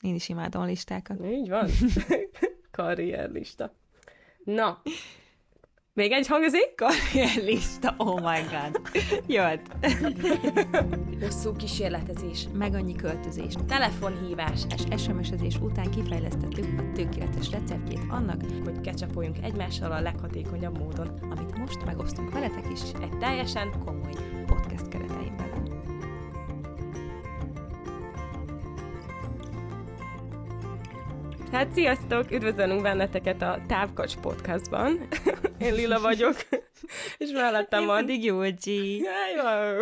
Én is imádom listákat. Így van. Karrierlista. Na, még egy hangzik? Karrierlista, oh my god. Jöhet. Hosszú kísérletezés. Meg annyi költözés. Telefonhívás. És SMS-ezés után kifejlesztettük a tökéletes receptjét annak, Hogy kecsapoljunk egymással a leghatékonyabb módon. amit most megosztunk veletek is Egy teljesen komoly podcast keretein Hát sziasztok! Üdvözlünk benneteket a Távkacs podcastban. Én Lila vagyok, és mellettem van... pedig jó.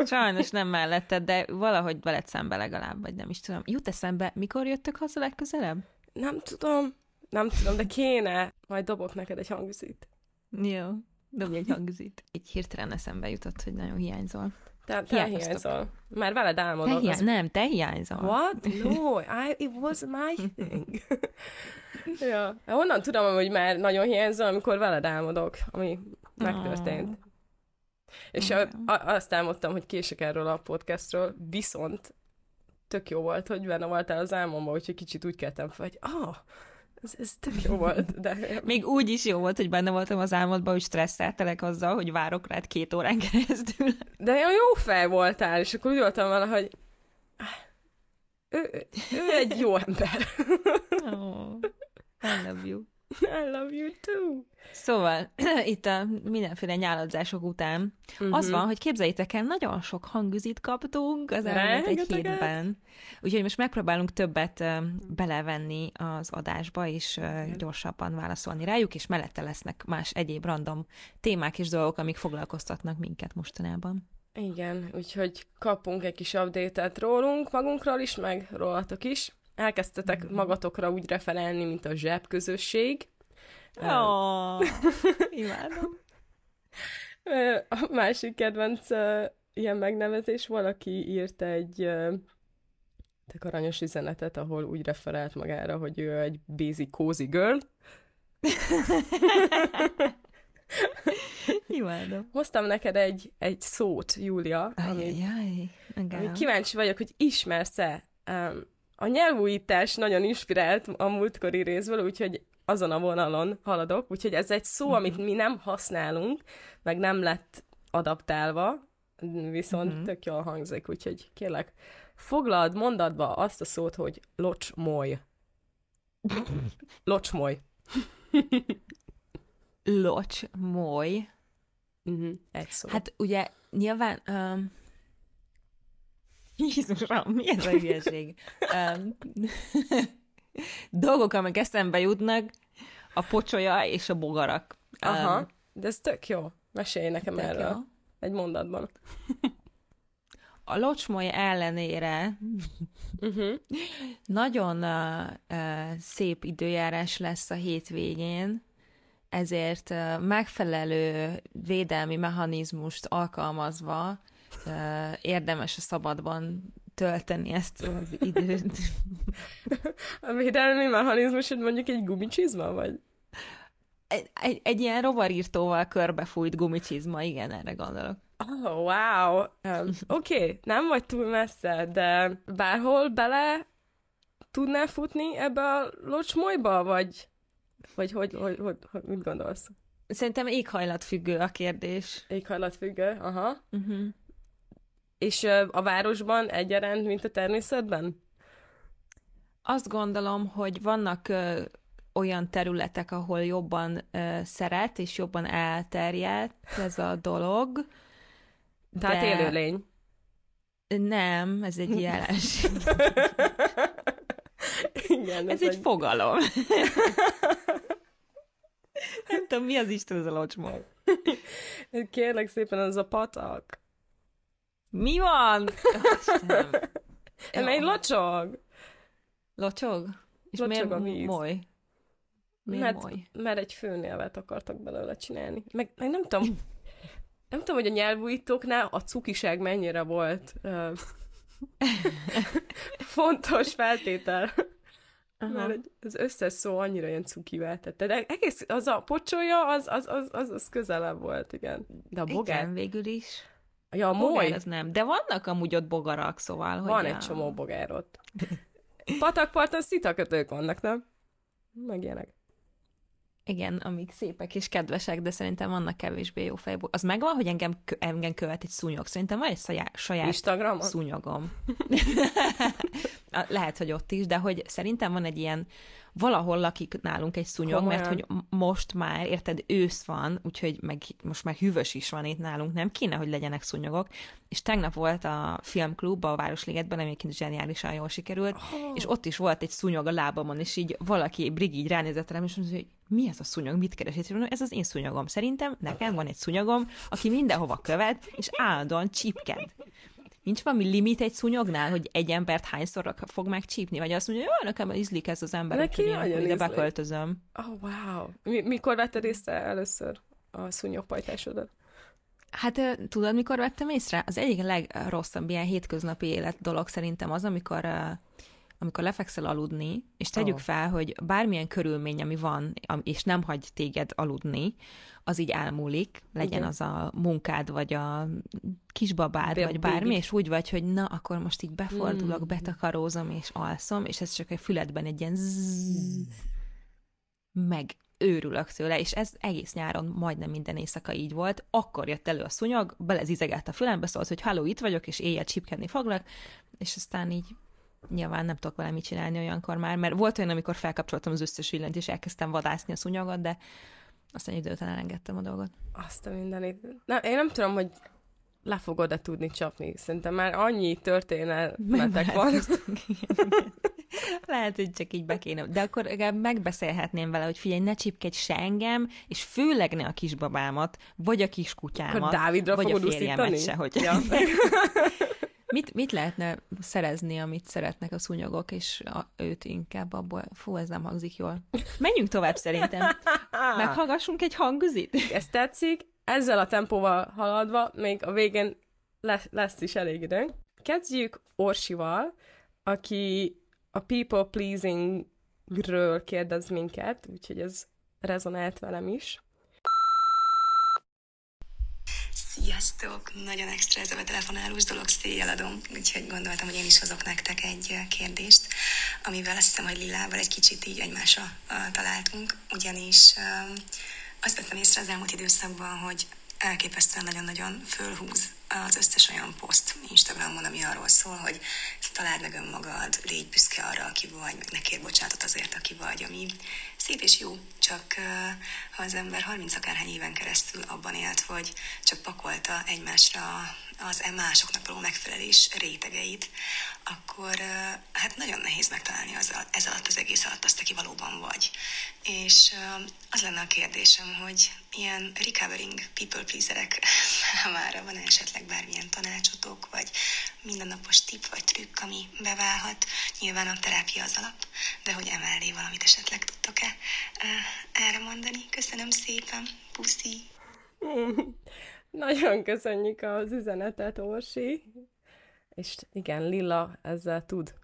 Sajnos nem melletted, de valahogy veled szembe legalább, vagy nem is tudom. Jut eszembe, mikor jöttök haza legközelebb? Nem tudom, nem tudom, de kéne. Majd dobok neked egy hangüzít. Jó. Dobj egy hangzit. Így hirtelen eszembe jutott, hogy nagyon hiányzol. Te, te hiányzol. Már veled Te álmodok. hiány... Az... Nem, te hiányzol. What? No, I, it was my thing. ja. Honnan tudom, hogy már nagyon hiányzol, amikor veled álmodok, ami megtörtént. És a, a, azt álmodtam, hogy kések erről a podcastról, viszont tök jó volt, hogy benne voltál az álmomban, úgyhogy kicsit úgy keltem fel, hogy ah, ez, ez tök jó volt, de Még úgy is jó volt, hogy benne voltam az álmodban, hogy stresszeltelek azzal, hogy várok rád két órán keresztül. De olyan jó fej voltál, és akkor úgy voltam vele, hogy ő, ő, ő egy jó ember. Oh, I love you. I love you too. Szóval, itt a mindenféle nyáladzások után Mhm. az van, hogy képzeljétek el, nagyon sok hangüzit kaptunk az elmúlt egy hétben. Úgyhogy most megpróbálunk többet belevenni az adásba, és gyorsabban válaszolni rájuk, és mellette lesznek más egyéb random témák és dolgok, amik foglalkoztatnak minket mostanában. Igen, úgyhogy kapunk egy kis update-et rólunk, magunkról is, meg rólatok is. Elkezdtetek magatokra úgy referálni, mint a zsebközösség. Oh, imádom. A másik kedvenc ilyen megnevezés, valaki írt egy tök aranyos üzenetet, ahol úgy referált magára, hogy ő egy basic cozy girl. Imádom. Hoztam neked egy, egy szót, Júlia, ami, Ajajaj, ami kíváncsi vagyok, hogy ismersz-e. Um, a nyelvújítás nagyon inspirált a múltkori részből, úgyhogy azon a vonalon haladok, úgyhogy ez egy szó, amit mi nem használunk, meg nem lett adaptálva, viszont Mhm. tök jól hangzik, úgyhogy kérlek, foglald mondatba azt a szót, hogy locsmoly. Locsmoly. Locs, moly. Uh-huh. Egy szó. Hát ugye nyilván... Um... Jézusom, mi ez a hülyeség? Um... Dolgok, amik eszembe jutnak, a pocsolya és a bogarak. Aha, Um, de ez tök jó. Mesélj nekem tök erről. jó. Egy mondatban. A locsmoly ellenére Uh-huh. nagyon uh, uh, szép időjárás lesz a hétvégén, ezért uh, megfelelő védelmi mechanizmust alkalmazva érdemes a szabadban tölteni ezt az időt. A védelmi mechanizmus, hogy mondjuk egy gumicsizma, vagy? Egy, egy, egy ilyen rovarírtóval körbefújt gumicsizma, igen, erre gondolok. Oh, wow! Um, Oké, okay, nem vagy túl messze, de bárhol bele tudnál futni ebbe a locsmolyba, vagy, vagy hogy, hogy, hogy, hogy mit gondolsz? Szerintem éghajlatfüggő a kérdés. Éghajlatfüggő, aha. Uh-huh. És a városban egyaránt, mint a természetben? Azt gondolom, hogy vannak ö, olyan területek, ahol jobban ö, szeret és jobban elterjedt ez a dolog. Tehát de élőlény. Nem, ez egy jelenség. Igen, ez egy fogalom. Nem tudom, mi az Isten ez a locsmoly. Kérlek szépen, az a patak. Mi van? Istenem. Ja. egy locsog. Locsog? És Locsog miért a víz. moly? Miért mert, moly? mert egy főnyelvet akartak belőle csinálni. Meg, meg nem tudom, nem tudom, hogy a nyelvújítóknál a cukiság mennyire volt uh, fontos feltétel. Aha. Mert egy- az összes szó annyira ilyen cukivel tette. De egész az a pocsolya, az, az, az, az, az közelebb volt, igen. De a bogár... Igen, végül is. Ja, a moly. az nem. De vannak amúgy ott bogarak, szóval, hogy Van a... egy csomó bogár ott. patakparton szitakötők vannak, nem? Meg ilyenek. Igen, amik szépek és kedvesek, de szerintem vannak kevésbé jó fejből. Az megvan, hogy engem, engem követ egy szúnyog. Szerintem van egy saját, saját Instagramon? szúnyogom. Lehet, hogy ott is, de hogy szerintem van egy ilyen valahol lakik nálunk egy szúnyog, Komolyan. mert hogy most már, érted, ősz van, úgyhogy meg, most már hűvös is van itt nálunk, nem kéne, hogy legyenek szúnyogok, és tegnap volt a filmklub a Városligetben, egyébként zseniálisan jól sikerült, oh. és ott is volt egy szúnyog a lábamon, és így valaki, Brig így ránézett rám, és mondta, hogy mi ez a szúnyog, mit keres? És ez az én szúnyogom. Szerintem nekem van egy szúnyogom, aki mindenhova követ, és állandóan csípked. Nincs valami limit egy szúnyognál, hogy egy embert hányszor fog megcsípni? Vagy azt mondja, hogy nekem ízlik ez az ember, Neki hogy ide ízlik. beköltözöm. Oh, wow. Mi- mikor vetted észre először a szúnyogpajtásodat? Hát tudod, mikor vettem észre? Az egyik legrosszabb ilyen hétköznapi élet dolog szerintem az, amikor amikor lefekszel aludni, és tegyük oh. fel, hogy bármilyen körülmény, ami van, és nem hagy téged aludni, az így elmúlik, legyen Igen. az a munkád, vagy a kisbabád, Bé- vagy bármi, és úgy vagy, hogy na, akkor most így befordulok, mm. betakarózom, és alszom, és ez csak egy füledben egy ilyen zzz, meg őrülök tőle, és ez egész nyáron majdnem minden éjszaka így volt. Akkor jött elő a szúnyog, belezizegelt a fülembe, szólt, hogy halló, itt vagyok, és éjjel csipkedni foglak, és aztán így nyilván nem tudok vele mit csinálni olyankor már, mert volt olyan, amikor felkapcsoltam az összes villanyt, és elkezdtem vadászni a szúnyogot, de aztán idő után elengedtem a dolgot. Azt a mindenit. Na, én nem tudom, hogy le fogod-e tudni csapni. Szerintem már annyi történetek van. Lehet, hogy csak így be kéne. De akkor legalább megbeszélhetném vele, hogy figyelj, ne csipkedj se engem, és főleg ne a kisbabámat, vagy a kiskutyámat, akkor Dávidra vagy fogod a férjemet se, hogy... Ja. Mit, mit lehetne szerezni, amit szeretnek a szúnyogok, és a, őt inkább abból... Fú, ez nem hangzik jól. Menjünk tovább szerintem. Meghallgassunk egy hangüzit? Ez tetszik. Ezzel a tempóval haladva még a végén lesz, lesz is elég időnk. Kezdjük Orsival, aki a people pleasingről kérdez minket, úgyhogy ez rezonált velem is. Sziasztok! Nagyon extra ez a telefonálós dolog, széjjeladom, úgyhogy gondoltam, hogy én is hozok nektek egy kérdést, amivel azt hiszem, hogy Lillával egy kicsit így egymásra találtunk, ugyanis azt vettem észre az elmúlt időszakban, hogy elképesztően nagyon-nagyon fölhúz az összes olyan poszt Instagramon, ami arról szól, hogy találd meg önmagad, légy büszke arra, aki vagy, meg ne kér bocsánatot azért, aki vagy, ami szép és jó, csak ha az ember 30 akárhány éven keresztül abban élt, hogy csak pakolta egymásra az e másoknak való megfelelés rétegeit, akkor hát nagyon nehéz megtalálni az, ez alatt az egész alatt azt, aki valóban vagy. És az lenne a kérdésem, hogy ilyen recovering people pleaserek számára van esetleg bármilyen tanácsotok, vagy mindennapos tip vagy trükk, ami beválhat. Nyilván a terápia az alap, de hogy emellé valamit esetleg tudtok-e erre mondani. Köszönöm szépen, puszi! Nagyon köszönjük az üzenetet, Orsi. És igen, Lilla ezzel tud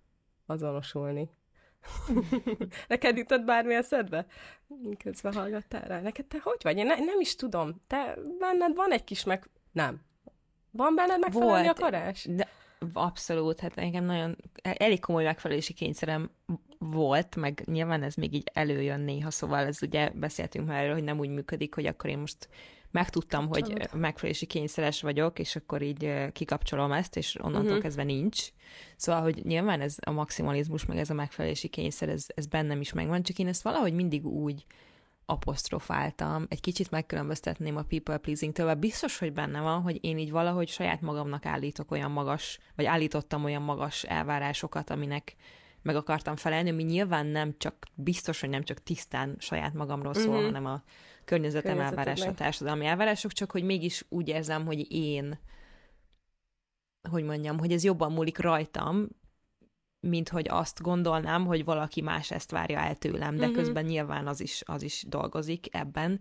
azonosulni. Neked jutott bármi eszedbe? Közben hallgattál rá. Neked te hogy vagy? Én ne, nem is tudom. Te benned van egy kis meg... Nem. Van benned megfelelni Volt, akarás? De abszolút, hát engem nagyon, elég komoly megfelelési kényszerem volt, meg nyilván ez még így előjön néha, szóval ez ugye beszéltünk már erről, hogy nem úgy működik, hogy akkor én most megtudtam, hogy megfelelési kényszeres vagyok, és akkor így kikapcsolom ezt, és onnantól uh-huh. kezdve nincs. Szóval, hogy nyilván ez a maximalizmus, meg ez a megfelelési kényszer, ez, ez bennem is megvan, csak én ezt valahogy mindig úgy apostrofáltam, egy kicsit megkülönböztetném a people pleasing-től, mert biztos, hogy benne van, hogy én így valahogy saját magamnak állítok olyan magas, vagy állítottam olyan magas elvárásokat, aminek meg akartam felelni, ami nyilván nem csak, biztos, hogy nem csak tisztán saját magamról szól, uh-huh. hanem a környezetem elvárása, a társadalmi elvárások, csak hogy mégis úgy érzem, hogy én, hogy mondjam, hogy ez jobban múlik rajtam, mint hogy azt gondolnám, hogy valaki más ezt várja el tőlem, de uh-huh. közben nyilván az is, az is dolgozik ebben.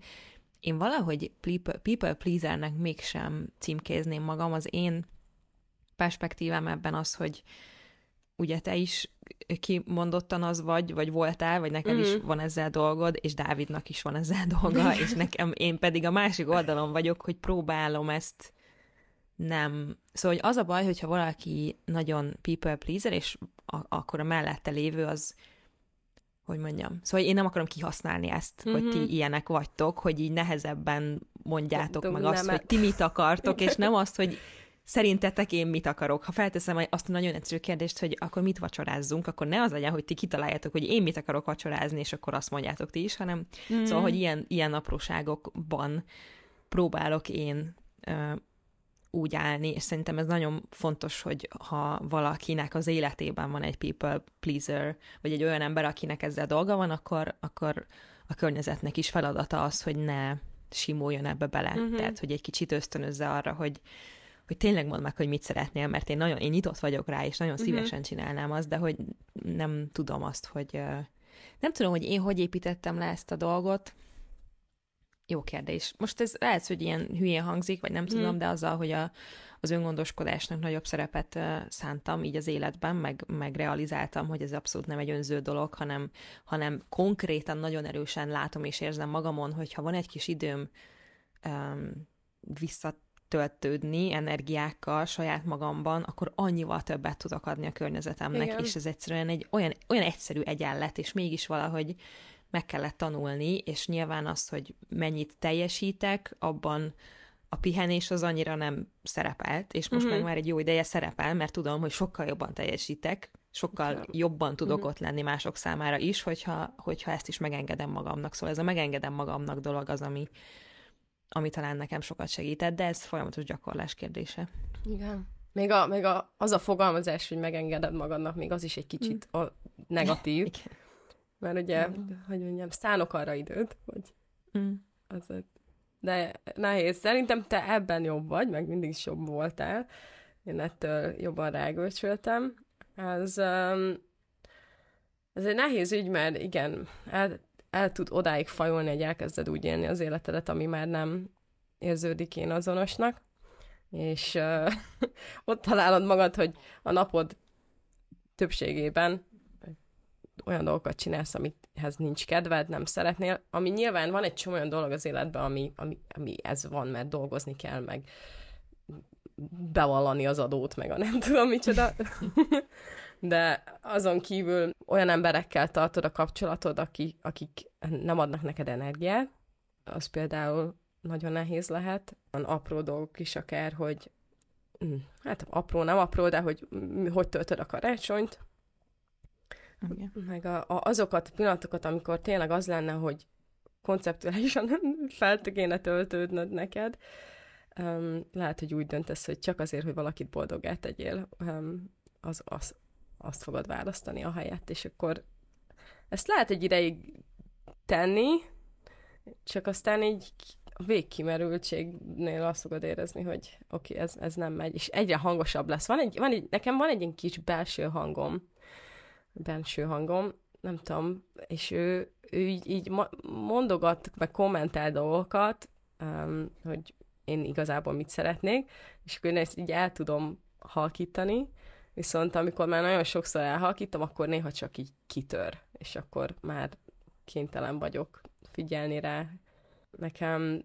Én valahogy people pleasernek mégsem címkézném magam, az én perspektívám ebben az, hogy ugye te is kimondottan az vagy, vagy voltál, vagy neked mm-hmm. is mhm. van ezzel dolgod, és Dávidnak is van ezzel dolga, és nekem, én pedig a másik oldalon vagyok, hogy próbálom ezt nem... Szóval hogy az a baj, hogyha valaki nagyon people pleaser, és a- akkor a mellette lévő az hogy mondjam. Szóval én nem akarom kihasználni ezt, mm-hmm. hogy ti Mhm. ilyenek vagytok, hogy így nehezebben mondjátok Tudom, meg azt, hogy ti mit akartok, és nem azt, hogy szerintetek én mit akarok. Ha felteszem azt a nagyon egyszerű kérdést, hogy akkor mit vacsorázzunk, akkor ne az legyen, hogy ti kitaláljátok, hogy én mit akarok vacsorázni, és akkor azt mondjátok ti is, hanem mm. szóval, hogy ilyen, ilyen apróságokban próbálok én ö, úgy állni, és szerintem ez nagyon fontos, hogy ha valakinek az életében van egy people pleaser, vagy egy olyan ember, akinek ezzel dolga van, akkor, akkor a környezetnek is feladata az, hogy ne simuljon ebbe bele. Mhm. Uh-huh. Tehát, hogy egy kicsit ösztönözze arra, hogy, hogy tényleg mondd meg, hogy mit szeretnél, mert én nagyon, én nyitott vagyok rá, és nagyon Mhm. szívesen csinálnám azt, de hogy nem tudom azt, hogy nem tudom, hogy én hogy építettem le ezt a dolgot. Jó kérdés. Most ez lehet, hogy ilyen hülyén hangzik, vagy nem Mhm. tudom, de azzal, hogy a, az öngondoskodásnak nagyobb szerepet szántam így az életben, meg, meg realizáltam, hogy ez abszolút nem egy önző dolog, hanem, hanem konkrétan nagyon erősen látom és érzem magamon, hogy ha van egy kis időm um, visszatöltődni energiákkal saját magamban, akkor annyival többet tudok adni a környezetemnek, Igen. és ez egyszerűen egy olyan, olyan egyszerű egyenlet, és mégis valahogy meg kellett tanulni, és nyilván az, hogy mennyit teljesítek, abban a pihenés az annyira nem szerepelt, és most Mhm. meg már egy jó ideje szerepel, mert tudom, hogy sokkal jobban teljesítek, sokkal Sokkal. jobban tudok Mhm. ott lenni mások számára is, hogyha, hogyha ezt is megengedem magamnak. Szóval ez a megengedem magamnak dolog az, ami, ami talán nekem sokat segített, de ez folyamatos gyakorlás kérdése. Igen. Még, a, még a, az a fogalmazás, hogy megengeded magadnak, még az is egy kicsit a negatív. Igen. Mert ugye, hogy mondjam, szánok arra időt, hogy Mm. az de nehéz. Szerintem te ebben jobb vagy, meg mindig is jobb voltál. Én ettől jobban rágölcsöltem. Ez, um, ez egy nehéz ügy, mert igen, el, el tud odáig fajolni, hogy elkezded úgy élni az életedet, ami már nem érződik én azonosnak, és uh, ott találod magad, hogy a napod többségében olyan dolgokat csinálsz, amihez nincs kedved, nem szeretnél, ami nyilván van egy csomó olyan dolog az életben, ami, ami, ami ez van, mert dolgozni kell, meg bevallani az adót, meg a nem tudom micsoda. De azon kívül olyan emberekkel tartod a kapcsolatod, akik, akik nem adnak neked energiát, az például nagyon nehéz lehet. Van apró dolgok is akár, hogy mm, hát apró, nem apró, de hogy mm, hogy töltöd a karácsonyt, Igen. meg a, a, azokat a pillanatokat, amikor tényleg az lenne, hogy konceptuálisan fel kéne töltődnöd neked, um, lehet, hogy úgy döntesz, hogy csak azért, hogy valakit boldoggá tegyél, um, az, az, azt fogod választani a helyet, és akkor ezt lehet egy ideig tenni, csak aztán így a végkimerültségnél azt fogod érezni, hogy oké, okay, ez, ez nem megy, és egyre hangosabb lesz. Van egy, van egy, nekem van egy ilyen kis belső hangom, belső hangom, nem tudom, és ő, ő így, így mondogat, meg kommentál dolgokat, um, hogy én igazából mit szeretnék, és akkor én ezt így el tudom halkítani, viszont amikor már nagyon sokszor elhalkítom, akkor néha csak így kitör, és akkor már kénytelen vagyok figyelni rá. Nekem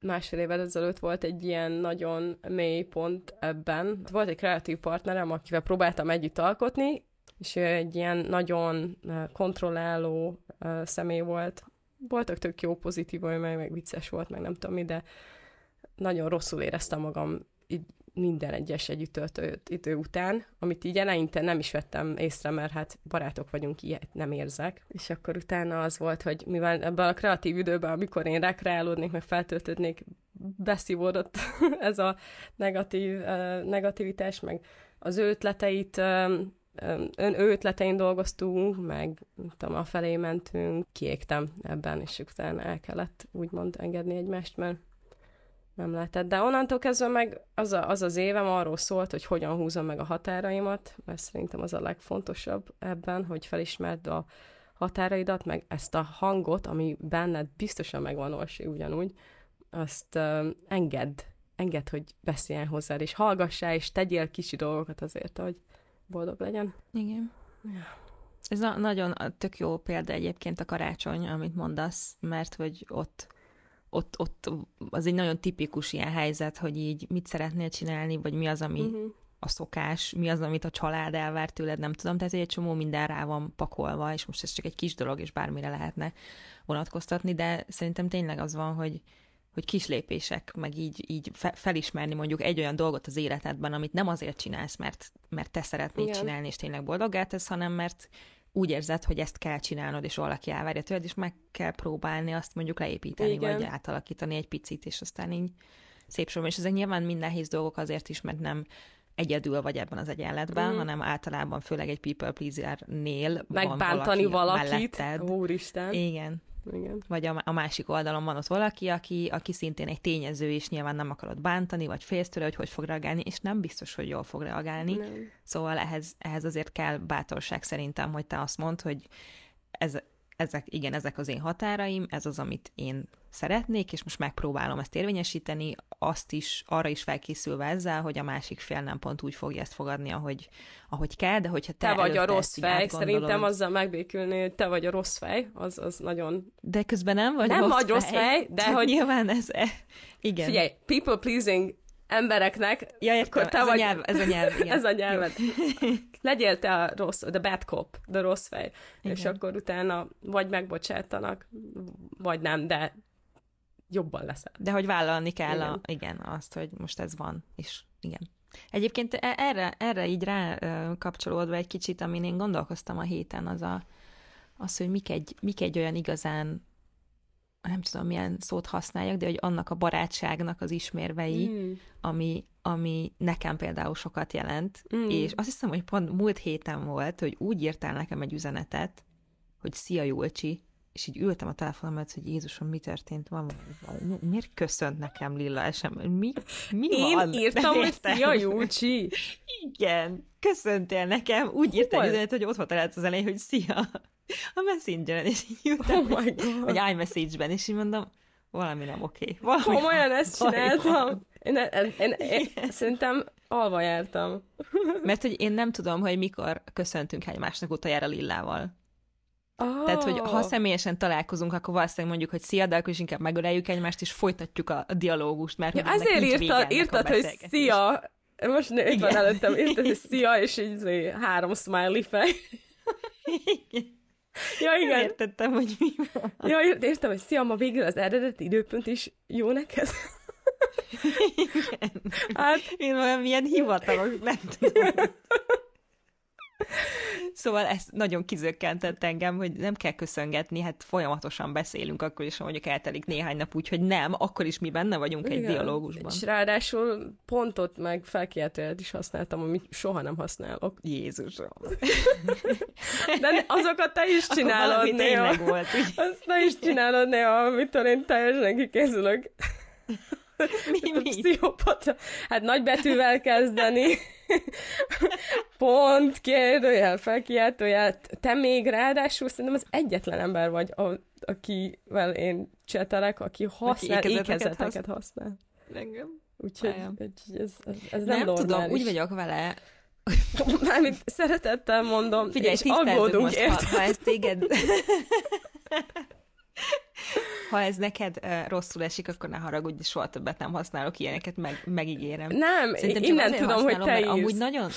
másfél évvel ezelőtt volt egy ilyen nagyon mély pont ebben. Volt egy kreatív partnerem, akivel próbáltam együtt alkotni, és ő egy ilyen nagyon kontrolláló személy volt. Voltak tök jó pozitív, meg, meg vicces volt, meg nem tudom mi, de nagyon rosszul éreztem magam így minden egyes együtt töltött idő után, amit így eleinte nem is vettem észre, mert hát barátok vagyunk, ilyet nem érzek. És akkor utána az volt, hogy mivel ebben a kreatív időben, amikor én rekreálódnék, meg feltöltődnék, beszívódott ez a negatív, negativitás, meg az ő ötleteit ön ő ötletein dolgoztunk, meg nem tudom, a felé mentünk, kiégtem ebben, és utána el kellett úgymond engedni egymást, mert nem lehetett. De onnantól kezdve meg az, a, az az évem arról szólt, hogy hogyan húzom meg a határaimat, mert szerintem az a legfontosabb ebben, hogy felismerd a határaidat, meg ezt a hangot, ami benned biztosan megvan Orsi ugyanúgy, azt uh, engedd, engedd, hogy beszéljen hozzád, és hallgassál, és tegyél kicsi dolgokat azért, hogy boldog legyen. Igen. Ja. Ez na- nagyon tök jó példa egyébként a karácsony, amit mondasz, mert hogy ott ott, ott az egy nagyon tipikus ilyen helyzet, hogy így mit szeretnél csinálni, vagy mi az, ami uh-huh. a szokás, mi az, amit a család elvár tőled, nem tudom. Tehát egy csomó minden rá van pakolva, és most ez csak egy kis dolog, és bármire lehetne vonatkoztatni, de szerintem tényleg az van, hogy, hogy kis lépések, meg így, így fe, felismerni mondjuk egy olyan dolgot az életedben, amit nem azért csinálsz, mert, mert te szeretnéd Igen. csinálni, és tényleg boldoggá tesz, hanem mert úgy érzed, hogy ezt kell csinálnod, és valaki elvárja tőled, és meg kell próbálni azt mondjuk leépíteni, Igen. vagy átalakítani egy picit, és aztán így szép soron. És ezek nyilván mind nehéz dolgok azért is, mert nem egyedül vagy ebben az egyenletben, mm. hanem általában főleg egy people pleaser-nél Megbántani van valaki valakit, melletted. úristen. Igen. Igen. Vagy a, a másik oldalon van ott valaki, aki, aki szintén egy tényező, és nyilván nem akarod bántani, vagy félsz tőle, hogy hogy fog reagálni, és nem biztos, hogy jól fog reagálni. Nem. Szóval ehhez, ehhez azért kell bátorság szerintem, hogy te azt mondd, hogy ez, ezek, igen, ezek az én határaim, ez az, amit én szeretnék, és most megpróbálom ezt érvényesíteni, azt is, arra is felkészülve ezzel, hogy a másik fél nem pont úgy fogja ezt fogadni, ahogy, ahogy kell, de hogyha te, te vagy a rossz fej, szerintem azzal megbékülni, hogy te vagy a rossz fej, az, az nagyon... De közben nem vagy nem rossz vagy rossz fej, de hogy... Nyilván ez... E... Igen. Figyelj, people pleasing embereknek, ja, értem, te ez vagy... A nyelv, ez a nyelv, igen. ez a nyelved. Legyél te a rossz, the bad cop, the rossz fej, igen. és akkor utána vagy megbocsátanak, vagy nem, de jobban leszel. De hogy vállalni kell igen. A, igen, azt, hogy most ez van, és igen. Egyébként e, erre, erre így rá kapcsolódva egy kicsit, amin én gondolkoztam a héten, az a, az, hogy mik egy, mik egy olyan igazán nem tudom, milyen szót használjak, de hogy annak a barátságnak az ismérvei, mm. ami, ami nekem például sokat jelent, mm. és azt hiszem, hogy pont múlt héten volt, hogy úgy írtál nekem egy üzenetet, hogy szia Julcsi, és így ültem a telefonom előtt, hogy Jézusom, mi történt? Van, miért köszönt nekem Lilla esem? Mi, mi Én van? írtam, hogy szia Júcsi. Igen, köszöntél nekem. Úgy írtál egy üzenet, hogy ott volt lehet az elején, hogy szia. A Messengeren, és így ültem, oh God. vagy iMessage-ben, és így mondom, valami nem oké. Okay. Komolyan ezt csináltam. Én, én, én, én, én szerintem alva jártam. Mert hogy én nem tudom, hogy mikor köszöntünk egymásnak utoljára Lillával. Oh. Tehát, hogy ha személyesen találkozunk, akkor valószínűleg mondjuk, hogy szia, de akkor is inkább megöleljük egymást, és folytatjuk a, a dialógust, mert ja, ezért írta, írtad, hogy szia, most itt van előttem, írtad, hogy szia, és így izé három smiley fej. Igen. Ja, igen. Nem értettem, hogy mi van. Ja, értem, hogy szia, ma végül az eredeti időpont is jó neked. Igen. Hát, én olyan milyen hivatalos, nem tudom. Szóval ez nagyon kizökkentett engem, hogy nem kell köszöngetni, hát folyamatosan beszélünk, akkor is, mondjuk eltelik néhány nap, úgyhogy nem, akkor is mi benne vagyunk Igen. egy dialógusban. És ráadásul pontot meg felkiáltóját is használtam, amit soha nem használok. Jézusom. De azokat te is csinálod néha. Volt, Azt te is csinálod néha, amitől én teljesen kikészülök. Mi, mi? Pszichopata. Hát nagy betűvel kezdeni. Pont, kérdőjel, felkiáltójel. Te még ráadásul szerintem az egyetlen ember vagy, a, akivel én csetelek, aki használ, aki ékezeteket használ. Engem. Úgyhogy ez, ez, ez nem, nem tudom, úgy vagyok vele, Mármint szeretettel mondom, Figyelj, és aggódunk most, ha, ha ez téged... Ha ez neked uh, rosszul esik, akkor ne haragudj, soha többet nem használok ilyeneket, meg, megígérem. Nem, Szerintem innen tudom, hogy te Amúgy nagyon,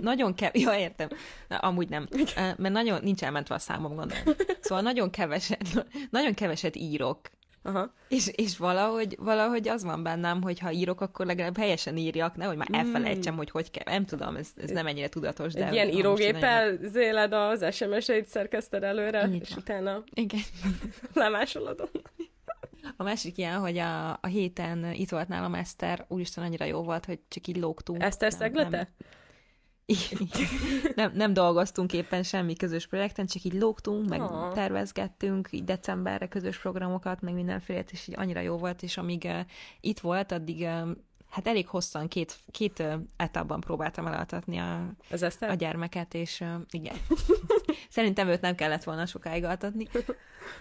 nagyon kevés, ja értem, Na, amúgy nem, uh, mert nagyon nincs elmentve a számom, gondolom. Szóval nagyon keveset, nagyon keveset írok Aha. És, és valahogy, valahogy az van bennem, hogy ha írok, akkor legalább helyesen írjak, nehogy már elfelejtsem, mm. hogy hogy kell. Nem tudom, ez, ez nem ennyire tudatos. De Egy ilyen írógéppel nagyon... zéled az SMS-eit, szerkeszted előre, Igen. és utána Igen. lemásolod. A másik ilyen, hogy a, a héten itt volt nálam Eszter, úristen annyira jó volt, hogy csak így lógtunk. Eszter Szeglete? Nem, nem, nem dolgoztunk éppen semmi közös projekten, csak így lógtunk, meg oh. tervezgettünk, így decemberre közös programokat, meg mindenféle, és így annyira jó volt, és amíg uh, itt volt, addig uh, hát elég hosszan, két, két uh, etapban próbáltam elaltatni a, a gyermeket, és uh, igen. Szerintem őt nem kellett volna sokáig altatni.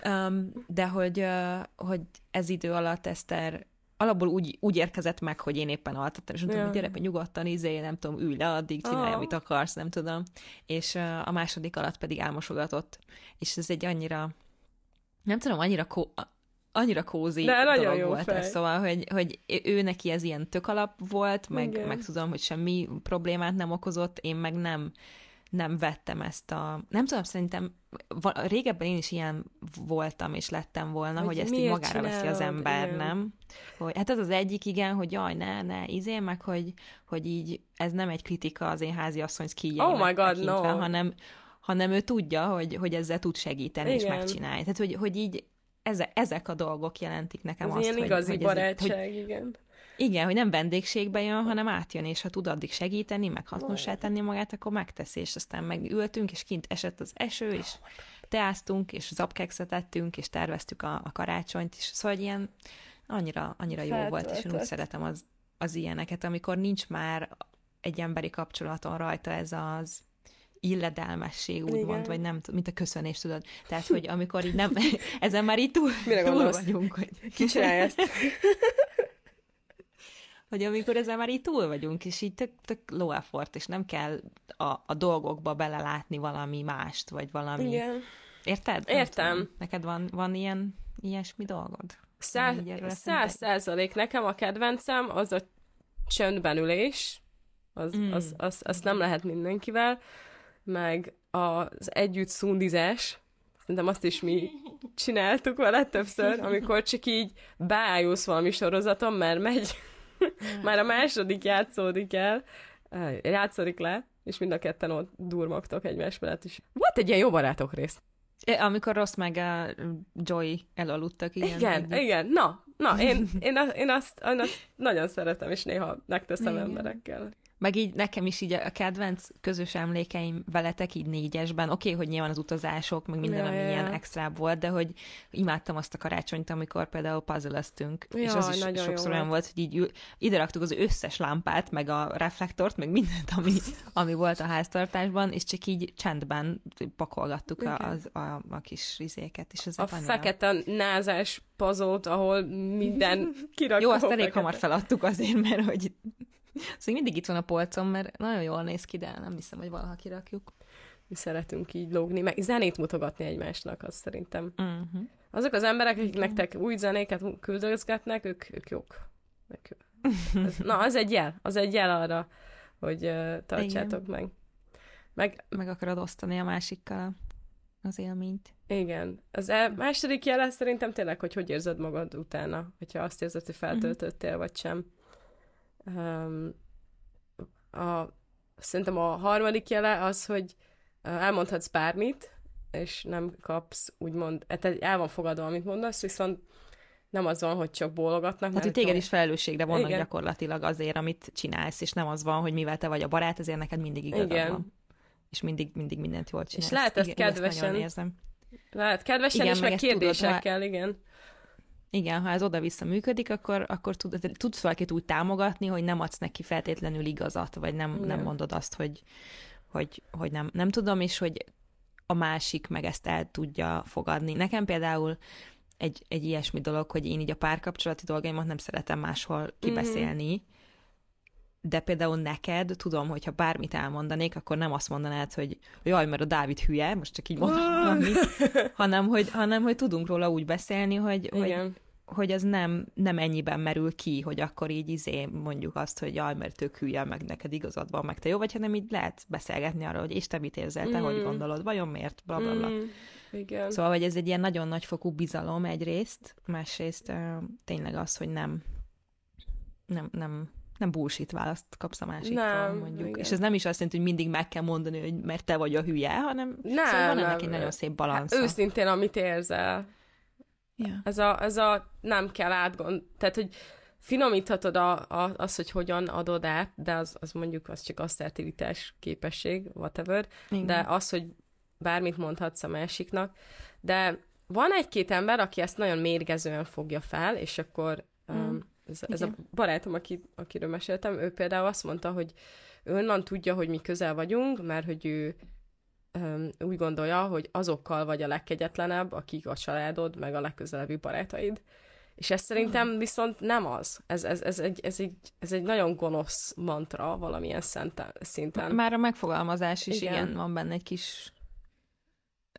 Um, de hogy, uh, hogy ez idő alatt Eszter alapból úgy, úgy érkezett meg, hogy én éppen altattam, és mondtam, ja. hogy gyere nyugodtan, izé, nem tudom, ülj le addig, csinálj, oh. amit akarsz, nem tudom. És a második alatt pedig álmosogatott. És ez egy annyira, nem tudom, annyira ko- annyira kózi De dolog jó volt fej. ez, szóval, hogy, hogy ő neki ez ilyen tök alap volt, meg, Igen. meg tudom, hogy semmi problémát nem okozott, én meg nem nem vettem ezt a... Nem tudom, szerintem régebben én is ilyen voltam, és lettem volna, Hogy hogy, ezt így magára veszi az csinálod? ember, Igen. nem? Hogy, hát ez az egyik, igen, hogy jaj, ne, ne, izé, meg hogy, hogy így ez nem egy kritika az én háziasszony szkíjeinek Oh my God, tekintve, no. hanem, hanem ő tudja, hogy, hogy ezzel tud segíteni, és Igen. megcsinálja. Tehát, hogy, hogy így eze, ezek a dolgok jelentik nekem Ez azt, ilyen hogy, igazi hogy, ez, hogy barátság, igen. Igen, hogy nem vendégségbe jön, hanem átjön, és ha tud addig segíteni, meg hasznossá tenni magát, akkor megteszi, és aztán megültünk, és kint esett az eső, és teáztunk, és zapkekszet ettünk, és terveztük a, a karácsonyt, és szóval ilyen annyira, annyira jó volt, és én úgy szeretem az, az ilyeneket, amikor nincs már egy emberi kapcsolaton rajta ez az illedelmesség, Igen. úgymond, vagy nem mint a köszönés, tudod. Tehát, hogy amikor így nem, ezen már így túl, Mire túl gondolsz? vagyunk, hogy Ki ezt? hogy amikor ezzel már így túl vagyunk, és így tök, tök low effort, és nem kell a, a dolgokba belelátni valami mást, vagy valami... Igen. Érted? Értem. tudom. Neked van, van ilyen ilyesmi dolgod? Száz, száz százalék nekem a kedvencem az a csöndben ülés, az, Mm. az, az, az nem lehet mindenkivel, meg az együtt szundizás, szerintem azt is mi csináltuk vele többször, amikor csak így beájulsz valami sorozaton, mert megy, már a második játszódik el, eh, játszódik le, és mind a ketten ott durmogtok egymás mellett is. Volt egy ilyen jó barátok rész. É, Amikor rossz meg a Joy elaludtak, igen. Igen, együtt. igen, na, na, én, én, azt, én, azt, én azt nagyon szeretem, és néha megteszem Igen. emberekkel. Meg így nekem is így a kedvenc közös emlékeim veletek így négyesben, oké, okay, hogy nyilván az utazások, meg minden, Ja, ami ja, ilyen ja. extra volt, de hogy imádtam azt a karácsonyt, amikor például puzzle és az is sokszor olyan volt. hogy így ül- ide raktuk az összes lámpát, meg a reflektort, meg mindent, ami, ami volt a háztartásban, és csak így csendben pakolgattuk a, Igen. az, a, a kis rizéket, és ez A fekete názás pazót, ahol minden kirakó. Jó, azt elég fekete. hamar feladtuk azért, mert hogy Szóval mindig itt van a polcon, mert nagyon jól néz ki, de nem hiszem, hogy valaha kirakjuk. Mi szeretünk így lógni, meg zenét mutogatni egymásnak, azt szerintem. Uh-huh. Azok az emberek, akik nektek új zenéket küldözgetnek, ők, ők jók. Ők- Ez, na, az egy jel, az egy jel arra, hogy uh, tartsátok meg. Meg Meg akarod osztani a másikkal az élményt. Igen. Az el, második jele szerintem tényleg, hogy hogy érzed magad utána, hogyha azt érzed, hogy feltöltöttél, vagy sem. Um, a, szerintem a harmadik jele az, hogy elmondhatsz bármit, és nem kapsz, úgymond, hát el van fogadva, amit mondasz, viszont nem az van, hogy csak bólogatnak. Tehát, hogy téged is felelősségre vonnak Igen. gyakorlatilag azért, amit csinálsz, és nem az van, hogy mivel te vagy a barát, ezért neked mindig igazad Igen. van. És mindig, mindig mindent jól csinálsz. lehet ezt Igen, kedvesen- nagyon érzem. Lehet kedvesen, Igen, és meg meg ezt tudod, kérdésekkel, igen. Igen, ha ez oda-vissza működik, akkor, akkor tud, tudsz valakit úgy támogatni, hogy nem adsz neki feltétlenül igazat, vagy nem, nem Igen. mondod azt, hogy, hogy, hogy nem, nem tudom, és hogy a másik meg ezt el tudja fogadni. Nekem például egy, egy ilyesmi dolog, hogy én így a párkapcsolati dolgaimat nem szeretem máshol kibeszélni, de például neked, tudom, hogyha bármit elmondanék, akkor nem azt mondanád, hogy jaj, mert a Dávid hülye, most csak így mondom valamit, hanem hogy, hanem hogy tudunk róla úgy beszélni, hogy, hogy, Igen. hogy ez nem, nem ennyiben merül ki, hogy akkor így izé mondjuk azt, hogy jaj, mert tök hülye, meg neked igazad van, meg te jó vagy, hanem így lehet beszélgetni arról, hogy és te mit érzel, te Mm. hogy gondolod, vajon miért, bla bla bla. Mm, igen. Szóval, hogy ez egy ilyen nagyon nagyfokú bizalom egyrészt, másrészt uh, tényleg az, hogy nem nem, nem, nem bullshit választ kapsz a másiktól, Nem, mondjuk. igen. És ez nem is azt jelenti, hogy mindig meg kell mondani, hogy mert te vagy a hülye, hanem Nem, szóval van ennek egy nagyon szép Hát balansza. őszintén, amit érzel. Ja. Ez a, ez a nem kell átgond... Tehát, hogy finomíthatod a, a, az, hogy hogyan adod át, de az, az mondjuk az csak asszertivitás képesség, whatever, Igen. de az, hogy bármit mondhatsz a másiknak. De van egy-két ember, aki ezt nagyon mérgezően fogja fel, és akkor um, ez, ez a barátom, aki, akiről meséltem, ő például azt mondta, hogy ő onnan tudja, hogy mi közel vagyunk, mert hogy ő um, úgy gondolja, hogy azokkal vagy a legkegyetlenebb, akik a családod, meg a legközelebbi barátaid. És ez szerintem viszont nem az. Ez, ez, ez, egy, ez, egy, ez egy nagyon gonosz mantra valamilyen szinten. Már a megfogalmazás is, Igen. igen, van benne egy kis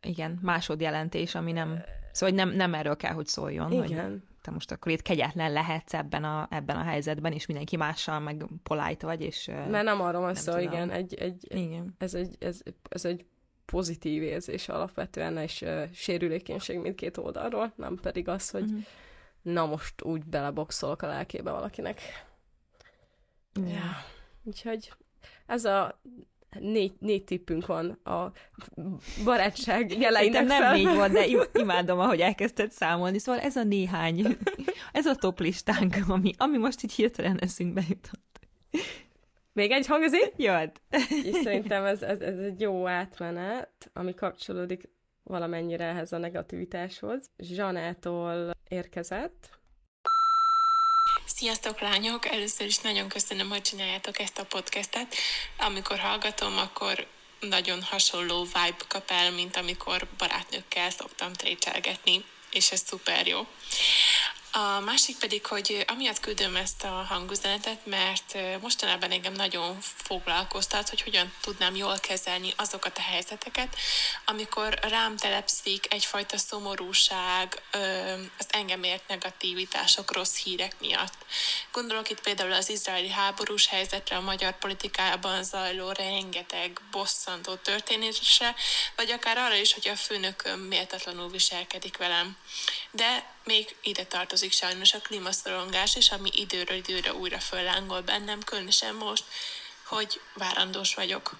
igen, másodjelentés, ami nem Szóval nem, nem erről kell, hogy szóljon. Igen. Hogy te most akkor itt kegyetlen lehetsz ebben a, ebben a helyzetben, és mindenki mással meg polite vagy, és... Mert nem arról van szó, igen, egy, egy, igen. Ez, egy, ez, ez egy pozitív érzés alapvetően, és uh, sérülékenység mindkét oldalról, nem pedig az, hogy uh-huh. na most úgy beleboxolok a lelkébe valakinek. Igen. Ja. Úgyhogy ez a négy, négy tippünk van a barátság jeleinek nem fel. négy van, de im- imádom, ahogy elkezdted számolni. Szóval ez a néhány, ez a top listánk, ami, ami most így hirtelen eszünkbe jutott. Még egy hangzik? Jöjj! És szerintem ez, ez, ez egy jó átmenet, ami kapcsolódik valamennyire ehhez a negativitáshoz. Zsanától érkezett. Sziasztok lányok! Először is nagyon köszönöm, hogy csináljátok ezt a podcastet. Amikor hallgatom, akkor nagyon hasonló vibe kap el, mint amikor barátnőkkel szoktam trécselgetni, és ez szuper jó. A másik pedig, hogy amiatt küldöm ezt a hangüzenetet, mert mostanában engem nagyon foglalkoztat, hogy hogyan tudnám jól kezelni azokat a helyzeteket, amikor rám telepszik egyfajta szomorúság, az engem ért negativitások, rossz hírek miatt. Gondolok itt például az izraeli háborús helyzetre, a magyar politikában zajló rengeteg bosszantó történésre, vagy akár arra is, hogy a főnököm méltatlanul viselkedik velem. De még ide tartozik sajnos a klímaszorongás is, ami időről időre újra föllángol bennem, különösen most, hogy várandós vagyok.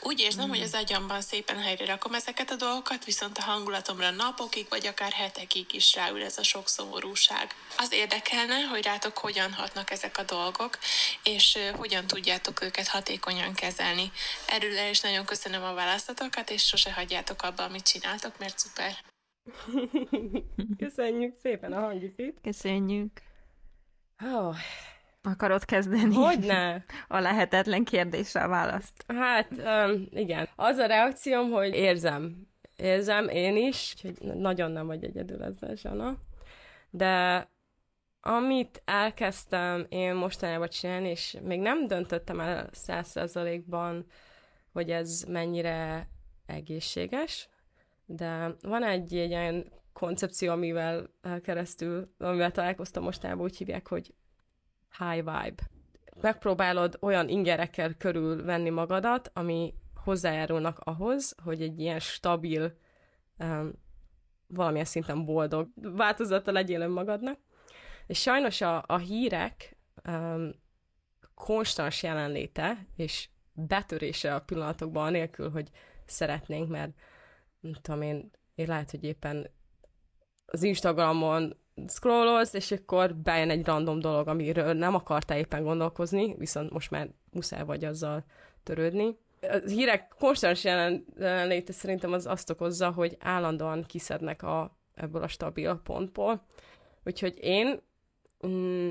Úgy érzem, mm. hogy az agyamban szépen helyre rakom ezeket a dolgokat, viszont a hangulatomra napokig, vagy akár hetekig is ráül ez a sok szomorúság. Az érdekelne, hogy rátok hogyan hatnak ezek a dolgok, és hogyan tudjátok őket hatékonyan kezelni. Erről is nagyon köszönöm a választatokat, és sose hagyjátok abba, amit csináltok, mert szuper. Köszönjük szépen a hangifit. Köszönjük. Oh, Akarod kezdeni? Hogyne? A lehetetlen kérdésre választ. Hát, um, igen. Az a reakcióm, hogy érzem. Érzem én is, hogy nagyon nem vagy egyedül ezzel, Zsana. De amit elkezdtem én mostanában csinálni, és még nem döntöttem el száz százalékban, hogy ez mennyire egészséges, de van egy, egy olyan koncepció, amivel keresztül, amivel találkoztam mostában, úgy hívják, hogy high vibe. Megpróbálod olyan ingerekkel körül venni magadat, ami hozzájárulnak ahhoz, hogy egy ilyen stabil, um, valamilyen szinten boldog változata legyél önmagadnak. És sajnos a, a hírek um, konstans jelenléte és betörése a pillanatokban, anélkül, hogy szeretnénk, mert nem tudom én, én lehet, hogy éppen az Instagramon scrollolsz, és akkor bejön egy random dolog, amiről nem akartál éppen gondolkozni, viszont most már muszáj vagy azzal törődni. A hírek konstans jelenléte szerintem az azt okozza, hogy állandóan kiszednek a, ebből a stabil pontból. Úgyhogy én mm,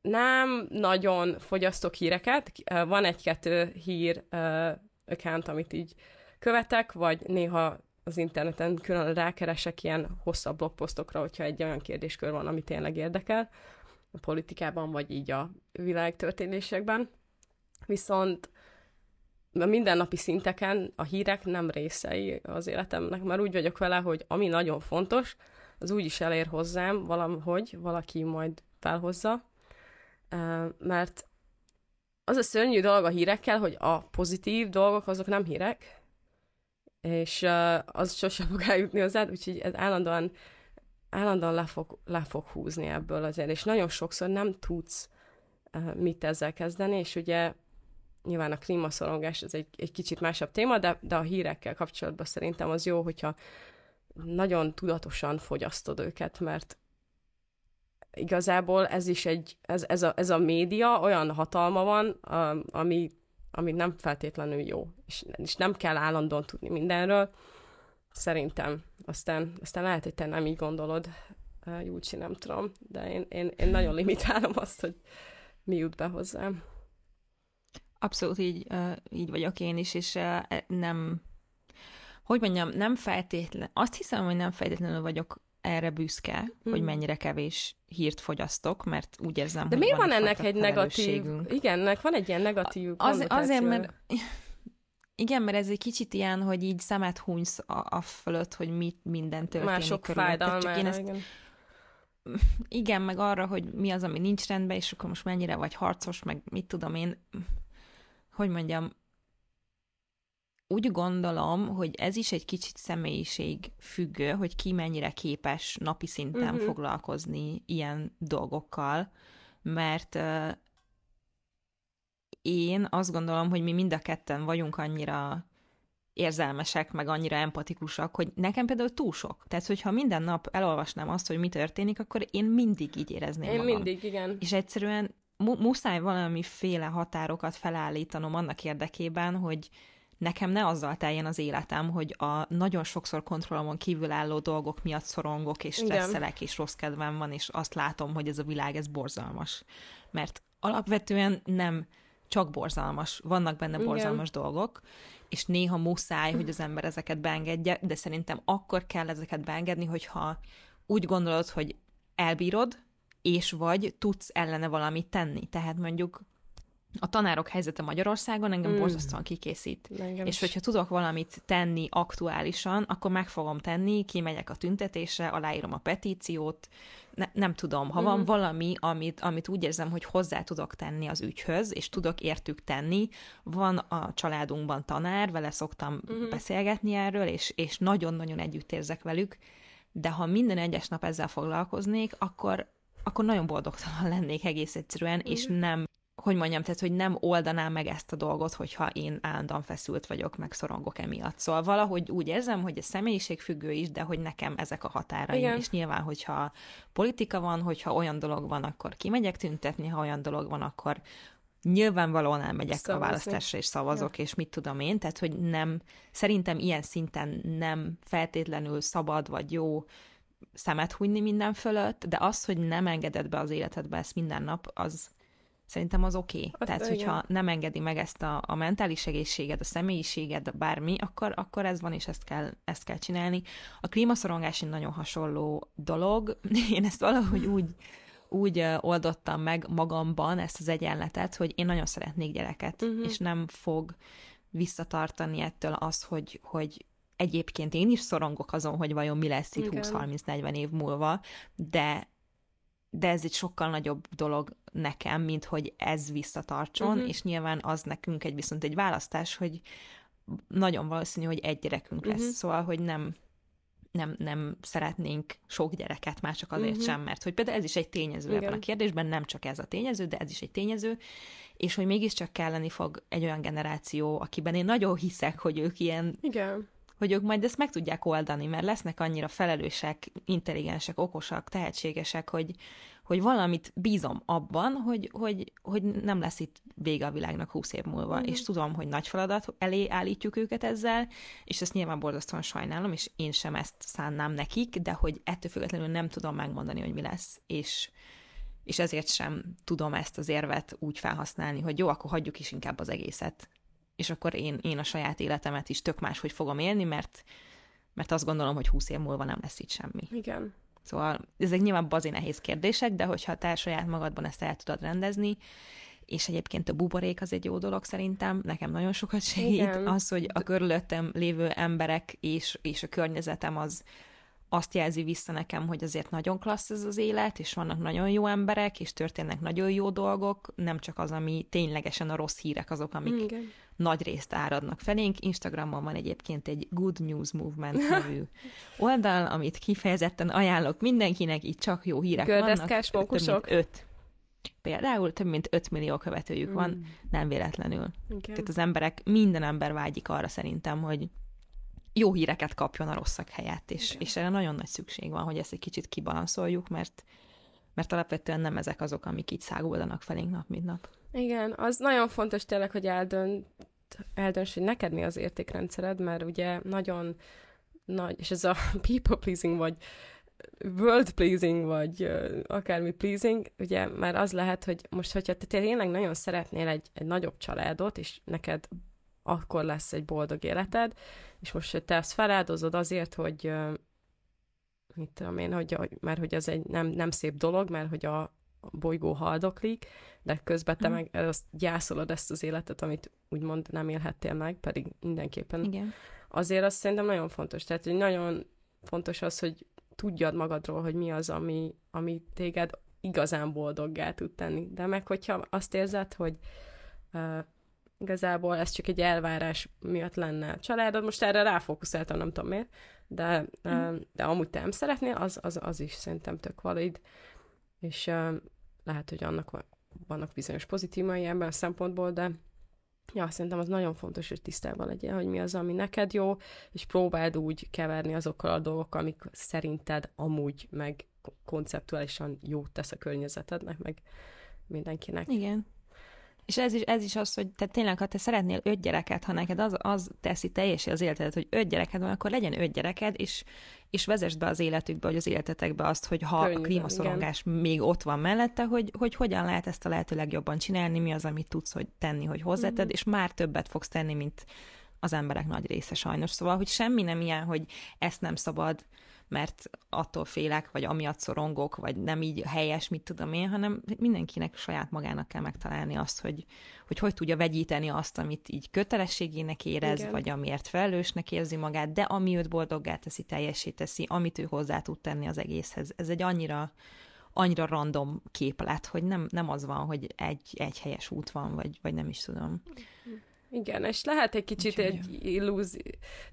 nem nagyon fogyasztok híreket. Van egy-kettő hír uh, account, amit így követek, vagy néha az interneten külön rákeresek ilyen hosszabb blogposztokra, hogyha egy olyan kérdéskör van, ami tényleg érdekel a politikában, vagy így a világtörténésekben. Viszont a mindennapi szinteken a hírek nem részei az életemnek, mert úgy vagyok vele, hogy ami nagyon fontos, az úgy is elér hozzám valahogy, valaki majd felhozza, mert az a szörnyű dolog a hírekkel, hogy a pozitív dolgok azok nem hírek, és az sosem fog eljutni hozzád, úgyhogy ez állandóan, állandóan le fog, le fog húzni ebből azért, és nagyon sokszor nem tudsz mit ezzel kezdeni, és ugye nyilván a klímaszorongás ez egy, egy kicsit másabb téma, de, de a hírekkel kapcsolatban szerintem az jó, hogyha nagyon tudatosan fogyasztod őket, mert igazából ez is egy, ez, ez, a, ez a média olyan hatalma van, ami ami nem feltétlenül jó, és, és nem kell állandóan tudni mindenről, szerintem. Aztán, aztán lehet, hogy te nem így gondolod, Júlcsi, nem tudom, de én, én, én nagyon limitálom azt, hogy mi jut be hozzám. Abszolút így, így vagyok én is, és e, nem, hogy mondjam, nem feltétlen, azt hiszem, hogy nem feltétlenül vagyok erre büszke, hmm. hogy mennyire kevés hírt fogyasztok, mert úgy érzem, De hogy miért van, van ennek egy negatív, igen, ennek van egy ilyen negatív Az, Azért, mert Igen, mert ez egy kicsit ilyen, hogy így szemet hunysz a, a fölött, hogy mit minden történik Mások körülötted. Csak én fájdalmára, ezt, igen. igen, meg arra, hogy mi az, ami nincs rendben, és akkor most mennyire vagy harcos, meg mit tudom én, hogy mondjam, úgy gondolom, hogy ez is egy kicsit személyiség függő, hogy ki mennyire képes napi szinten uh-huh. foglalkozni ilyen dolgokkal, mert uh, én azt gondolom, hogy mi mind a ketten vagyunk annyira érzelmesek, meg annyira empatikusak, hogy nekem például túl sok. Tehát, hogyha minden nap elolvasnám azt, hogy mi történik, akkor én mindig így érezném Én magam. mindig, igen. És egyszerűen mu- muszáj valamiféle határokat felállítanom annak érdekében, hogy nekem ne azzal teljen az életem, hogy a nagyon sokszor kontrollomon kívül álló dolgok miatt szorongok, és Igen. stresszelek, és rossz kedvem van, és azt látom, hogy ez a világ, ez borzalmas. Mert alapvetően nem csak borzalmas, vannak benne Igen. borzalmas dolgok, és néha muszáj, hogy az ember ezeket beengedje, de szerintem akkor kell ezeket beengedni, hogyha úgy gondolod, hogy elbírod, és vagy tudsz ellene valamit tenni. Tehát mondjuk a tanárok helyzete Magyarországon engem Mm. mm. borzasztóan kikészít. Engem És hogyha tudok valamit tenni aktuálisan, akkor meg fogom tenni, kimegyek a tüntetésre, aláírom a petíciót, ne, nem tudom, ha van Mhm. valami, amit, amit úgy érzem, hogy hozzá tudok tenni az ügyhöz, és tudok értük tenni, van a családunkban tanár, vele szoktam Mhm. beszélgetni erről, és, és nagyon-nagyon együtt érzek velük, de ha minden egyes nap ezzel foglalkoznék, akkor, akkor nagyon boldogtalan lennék egész egyszerűen, és nem hogy mondjam, tehát, hogy nem oldanám meg ezt a dolgot, hogyha én állandóan feszült vagyok, meg szorongok emiatt. Szóval valahogy úgy érzem, hogy a személyiségfüggő is, de hogy nekem ezek a határaim. Igen. És nyilván, hogyha politika van, hogyha olyan dolog van, akkor kimegyek tüntetni, ha olyan dolog van, akkor nyilvánvalóan elmegyek Szavazni. a választásra és szavazok, és mit tudom én, tehát, hogy nem, szerintem ilyen szinten nem feltétlenül szabad vagy jó szemet hunyni minden fölött, de az, hogy nem engeded be az életedbe ezt minden nap, az szerintem az oké. Okay. Azt Tehát, igen. hogyha nem engedi meg ezt a, a mentális egészséged, a személyiséged, bármi, akkor, akkor ez van, és ezt kell, ezt kell csinálni. A klímaszorongás egy nagyon hasonló dolog. Én ezt valahogy úgy, úgy oldottam meg magamban ezt az egyenletet, hogy én nagyon szeretnék gyereket, uh-huh. és nem fog visszatartani ettől az, hogy, hogy egyébként én is szorongok azon, hogy vajon mi lesz itt Igen. 20-30-40 év múlva, de de ez egy sokkal nagyobb dolog nekem, mint hogy ez visszatartson, uh-huh. és nyilván az nekünk egy viszont egy választás, hogy nagyon valószínű, hogy egy gyerekünk lesz. Uh-huh. Szóval, hogy nem, nem, nem szeretnénk sok gyereket, már csak azért uh-huh. sem, mert hogy például ez is egy tényező Igen. ebben a kérdésben, nem csak ez a tényező, de ez is egy tényező, és hogy mégiscsak kelleni fog egy olyan generáció, akiben én nagyon hiszek, hogy ők ilyen Igen. Hogy ők majd ezt meg tudják oldani, mert lesznek annyira felelősek, intelligensek, okosak, tehetségesek, hogy, hogy valamit bízom abban, hogy, hogy, hogy nem lesz itt vége a világnak húsz év múlva, mm. és tudom, hogy nagy feladat elé állítjuk őket ezzel, és ezt nyilván borzasztóan sajnálom, és én sem ezt szánnám nekik, de hogy ettől függetlenül nem tudom megmondani, hogy mi lesz, és és ezért sem tudom ezt az érvet úgy felhasználni, hogy jó, akkor hagyjuk is inkább az egészet. És akkor én, én a saját életemet is tök máshogy fogom élni, mert, mert azt gondolom, hogy húsz év múlva nem lesz itt semmi. Igen. Szóval ezek nyilván bazi nehéz kérdések, de hogyha te saját magadban ezt el tudod rendezni, és egyébként a buborék az egy jó dolog szerintem, nekem nagyon sokat segít. Igen. Az, hogy a körülöttem lévő emberek és, és a környezetem az azt jelzi vissza nekem, hogy azért nagyon klassz ez az élet, és vannak nagyon jó emberek, és történnek nagyon jó dolgok, nem csak az, ami ténylegesen a rossz hírek azok, amik Igen. nagy részt áradnak felénk. Instagramon van egyébként egy Good News Movement nevű oldal, amit kifejezetten ajánlok mindenkinek, itt csak jó hírek vannak. mint öt. Például több mint 5 millió követőjük van, Mm. nem véletlenül. Igen. Tehát az emberek, minden ember vágyik arra szerintem, hogy jó híreket kapjon a rosszak helyett, és, Igen. és erre nagyon nagy szükség van, hogy ezt egy kicsit kibalanszoljuk, mert mert alapvetően nem ezek azok, amik így száguldanak felénk nap, mint nap. Igen, az nagyon fontos tényleg, hogy eldönt, eldönts, hogy neked mi az értékrendszered, mert ugye nagyon nagy, és ez a people pleasing, vagy world pleasing, vagy uh, akármi pleasing, ugye már az lehet, hogy most, hogyha te tényleg nagyon szeretnél egy, egy nagyobb családot, és neked akkor lesz egy boldog életed, és most te ezt feláldozod azért, hogy mit tudom én, hogy, mert hogy az egy nem, nem szép dolog, mert hogy a bolygó haldoklik, de közben te mm. meg azt gyászolod ezt az életet, amit úgymond nem élhettél meg, pedig mindenképpen. Igen. Azért azt szerintem nagyon fontos. Tehát, hogy nagyon fontos az, hogy tudjad magadról, hogy mi az, ami, ami téged igazán boldoggá tud tenni. De meg, hogyha azt érzed, hogy uh, igazából ez csak egy elvárás miatt lenne a családod, most erre ráfókuszáltam, nem tudom miért, de, uh, de amúgy te nem szeretnél, az, az, az is szerintem tök valid, és uh, lehet, hogy annak vannak bizonyos pozitívai ebben a szempontból, de ja, szerintem az nagyon fontos, hogy tisztában legyen, hogy mi az, ami neked jó, és próbáld úgy keverni azokkal a dolgokkal, amik szerinted amúgy meg konceptuálisan jót tesz a környezetednek, meg mindenkinek. Igen. És ez is, ez is az, hogy te tényleg, ha te szeretnél öt gyereket, ha neked az, az teszi teljesen az életedet, hogy öt gyereked van, akkor legyen öt gyereked, és, és vezesd be az életükbe, vagy az életetekbe azt, hogy ha Könnyű, a klímaszorongás igen. még ott van mellette, hogy, hogy hogyan lehet ezt a lehető legjobban csinálni, mi az, amit tudsz hogy tenni, hogy hozzáted, mm-hmm. és már többet fogsz tenni, mint az emberek nagy része sajnos. Szóval, hogy semmi nem ilyen, hogy ezt nem szabad, mert attól félek, vagy amiatt szorongok, vagy nem így helyes, mit tudom én, hanem mindenkinek saját magának kell megtalálni azt, hogy hogy, hogy tudja vegyíteni azt, amit így kötelességének érez, Igen. vagy amiért felelősnek érzi magát, de ami őt boldoggá teszi, teljesé teszi, amit ő hozzá tud tenni az egészhez. Ez egy annyira annyira random képlet, hogy nem, nem az van, hogy egy, egy helyes út van, vagy, vagy nem is tudom. Igen, és lehet egy kicsit Úgyhogy egy illúzió,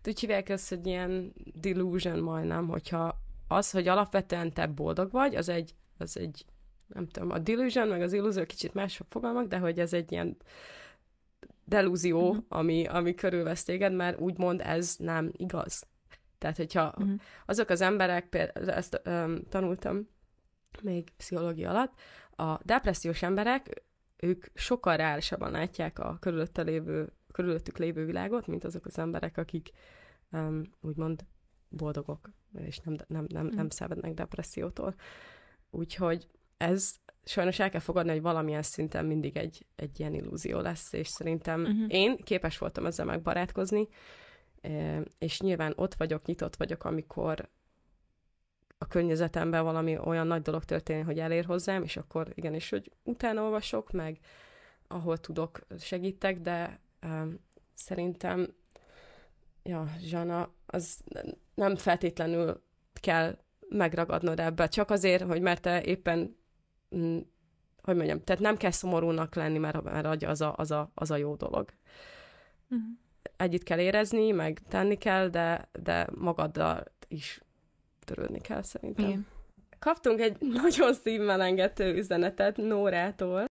úgy hívják ezt, hogy ilyen delusion majdnem, hogyha az, hogy alapvetően te boldog vagy, az egy, az egy nem tudom, a delusion meg az illúzió kicsit mások fogalmak, de hogy ez egy ilyen delúzió, uh-huh. ami, ami körülvesz téged, mert úgymond ez nem igaz. Tehát, hogyha uh-huh. azok az emberek, például ezt um, tanultam még pszichológia alatt, a depressziós emberek, ők sokkal reálisabban látják a körülötte lévő, körülöttük lévő világot, mint azok az emberek, akik um, úgymond boldogok, és nem, nem, nem, nem mm. szenvednek depressziótól. Úgyhogy ez sajnos el kell fogadni, hogy valamilyen szinten mindig egy, egy ilyen illúzió lesz, és szerintem uh-huh. én képes voltam ezzel megbarátkozni, és nyilván ott vagyok, nyitott vagyok, amikor a környezetemben valami olyan nagy dolog történik, hogy elér hozzám, és akkor igenis, hogy utána olvasok, meg ahol tudok, segítek, de um, szerintem ja, Zsana, az nem feltétlenül kell megragadnod ebbe, csak azért, hogy mert te éppen, mm, hogy mondjam, tehát nem kell szomorúnak lenni, mert, mert az a, az, a, az a jó dolog. Uh-huh. Együtt kell érezni, meg tenni kell, de, de magaddal is törődni kell szerintem. Igen. Kaptunk egy nagyon szívmelengető üzenetet Nórától.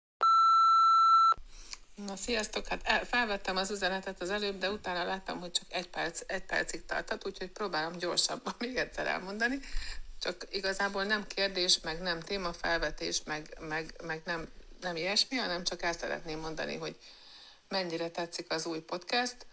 Na, sziasztok! Hát el, felvettem az üzenetet az előbb, de utána láttam, hogy csak egy, perc, egy percig tartott, úgyhogy próbálom gyorsabban még egyszer elmondani. Csak igazából nem kérdés, meg nem témafelvetés, meg, meg, meg nem, nem ilyesmi, hanem csak el szeretném mondani, hogy mennyire tetszik az új podcast.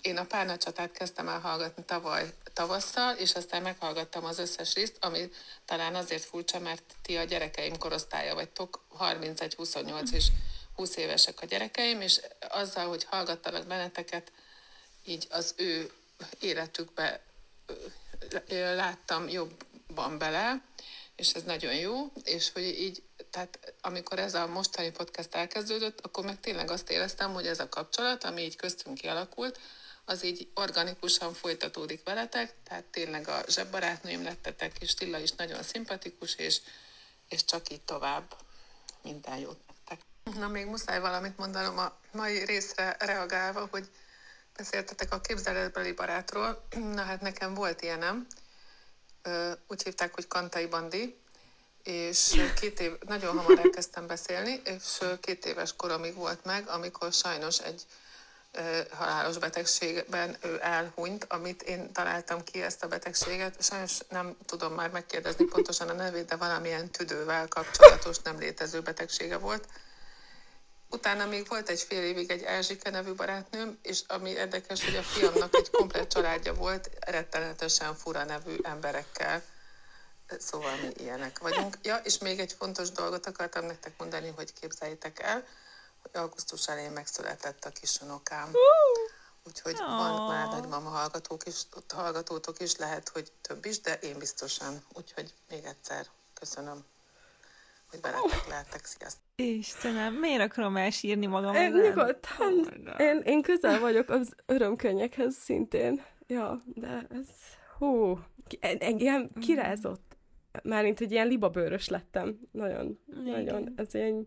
Én a Párnacsatát kezdtem el hallgatni tavaly tavasszal, és aztán meghallgattam az összes részt, ami talán azért furcsa, mert ti a gyerekeim korosztálya vagytok, 31, 28 és 20 évesek a gyerekeim, és azzal, hogy hallgattanak benneteket, így az ő életükbe láttam jobban bele, és ez nagyon jó, és hogy így, tehát amikor ez a mostani podcast elkezdődött, akkor meg tényleg azt éreztem, hogy ez a kapcsolat, ami így köztünk kialakult, az így organikusan folytatódik veletek, tehát tényleg a zsebbarátnőim lettetek, és Tilla is nagyon szimpatikus, és, és csak így tovább minden jót nektek. Na még muszáj valamit mondanom a mai részre reagálva, hogy beszéltetek a képzeletbeli barátról. Na hát nekem volt ilyenem, úgy hívták, hogy Kantai Bandi, és két év, nagyon hamar elkezdtem beszélni, és két éves koromig volt meg, amikor sajnos egy halálos betegségben ő elhunyt, amit én találtam ki ezt a betegséget. Sajnos nem tudom már megkérdezni pontosan a nevét, de valamilyen tüdővel kapcsolatos nem létező betegsége volt. Utána még volt egy fél évig egy Erzsike nevű barátnőm, és ami érdekes, hogy a fiamnak egy komplet családja volt, rettenetesen fura nevű emberekkel. Szóval mi ilyenek vagyunk. Ja, és még egy fontos dolgot akartam nektek mondani, hogy képzeljétek el, augusztus elején megszületett a kisunokám. Úgyhogy oh. van már nagymama hallgatók is, hallgatótok is, lehet, hogy több is, de én biztosan. Úgyhogy még egyszer köszönöm hogy veletek lehetek. Sziasztok! Istenem, miért akarom elsírni magam? Én nyugodtan, Oh, én, én közel vagyok az örömkönnyekhez szintén. Ja, de ez, hú, ki- en- engem kirázott. Mármint, hogy ilyen libabőrös lettem. Nagyon, Igen. nagyon, ez egy,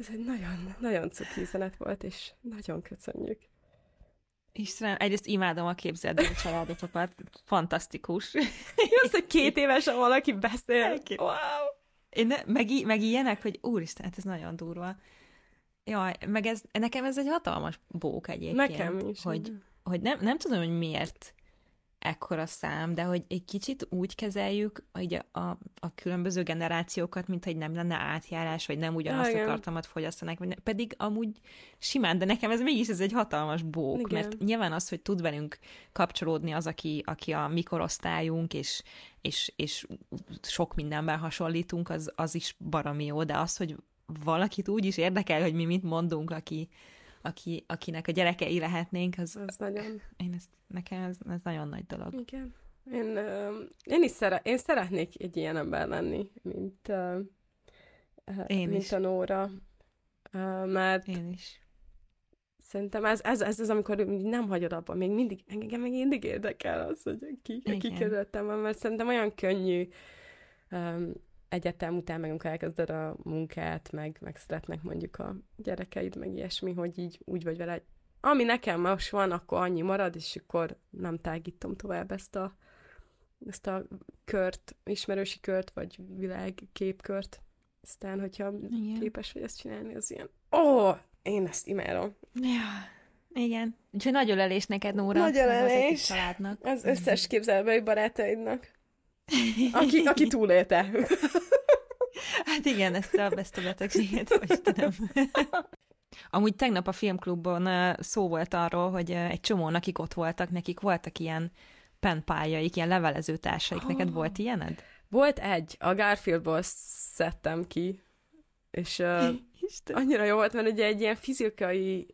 ez egy nagyon, nagyon cuki üzenet volt, és nagyon köszönjük. Istenem, egyrészt imádom a képzeld el családotokat, fantasztikus. Az, hogy két évesen valaki beszél. Wow. Én ne, meg, meg ilyenek, hogy úristen, hát ez nagyon durva. Jaj, meg ez, nekem ez egy hatalmas bók egyébként. Nekem is. Hogy, hogy nem, nem tudom, hogy miért ekkora szám, de hogy egy kicsit úgy kezeljük hogy a, a, a különböző generációkat, mint hogy nem lenne átjárás, vagy nem ugyanazt Igen. a tartalmat fogyasztanak, vagy ne, pedig amúgy simán, de nekem ez mégis ez egy hatalmas bók, Igen. mert nyilván az, hogy tud velünk kapcsolódni az, aki, aki a mikorosztályunk, és, és, és sok mindenben hasonlítunk, az, az is baromi jó, de az, hogy valakit úgy is érdekel, hogy mi mit mondunk, aki, aki, akinek a gyerekei lehetnénk, az, Az nagyon, én ezt, nekem ez, ez nagyon nagy dolog. igen. Én, én is szere, én szeretnék egy ilyen ember lenni, mint, Én mint is. a Nóra. Mert Én is. Szerintem ez, ez, ez az, amikor nem hagyod abba, még mindig, engem még mindig érdekel az, hogy ki, ki van, mert szerintem olyan könnyű um, egyetem után, meg amikor elkezded a munkát, meg, meg szeretnek mondjuk a gyerekeid, meg ilyesmi, hogy így úgy vagy vele, hogy ami nekem most van, akkor annyi marad, és akkor nem tágítom tovább ezt a, ezt a kört, ismerősi kört, vagy világképkört. Aztán, hogyha Igen. képes vagy ezt csinálni, az ilyen, ó, oh, én ezt imádom. Ja, igen. Úgyhogy nagy ölelés neked, Nóra. Nagy meg az ölelés. családnak. Az összes képzelbeli barátaidnak. Aki, aki túlélte. Hát igen, ezt a, ezt a betegséget, tudom. Amúgy tegnap a filmklubban szó volt arról, hogy egy csomó, akik ott voltak, nekik voltak ilyen penpályaik, ilyen levelező társaik. Neked volt ilyened? Volt egy, a Garfieldból szedtem ki, és uh, Isten. annyira jó volt, mert ugye egy ilyen fizikai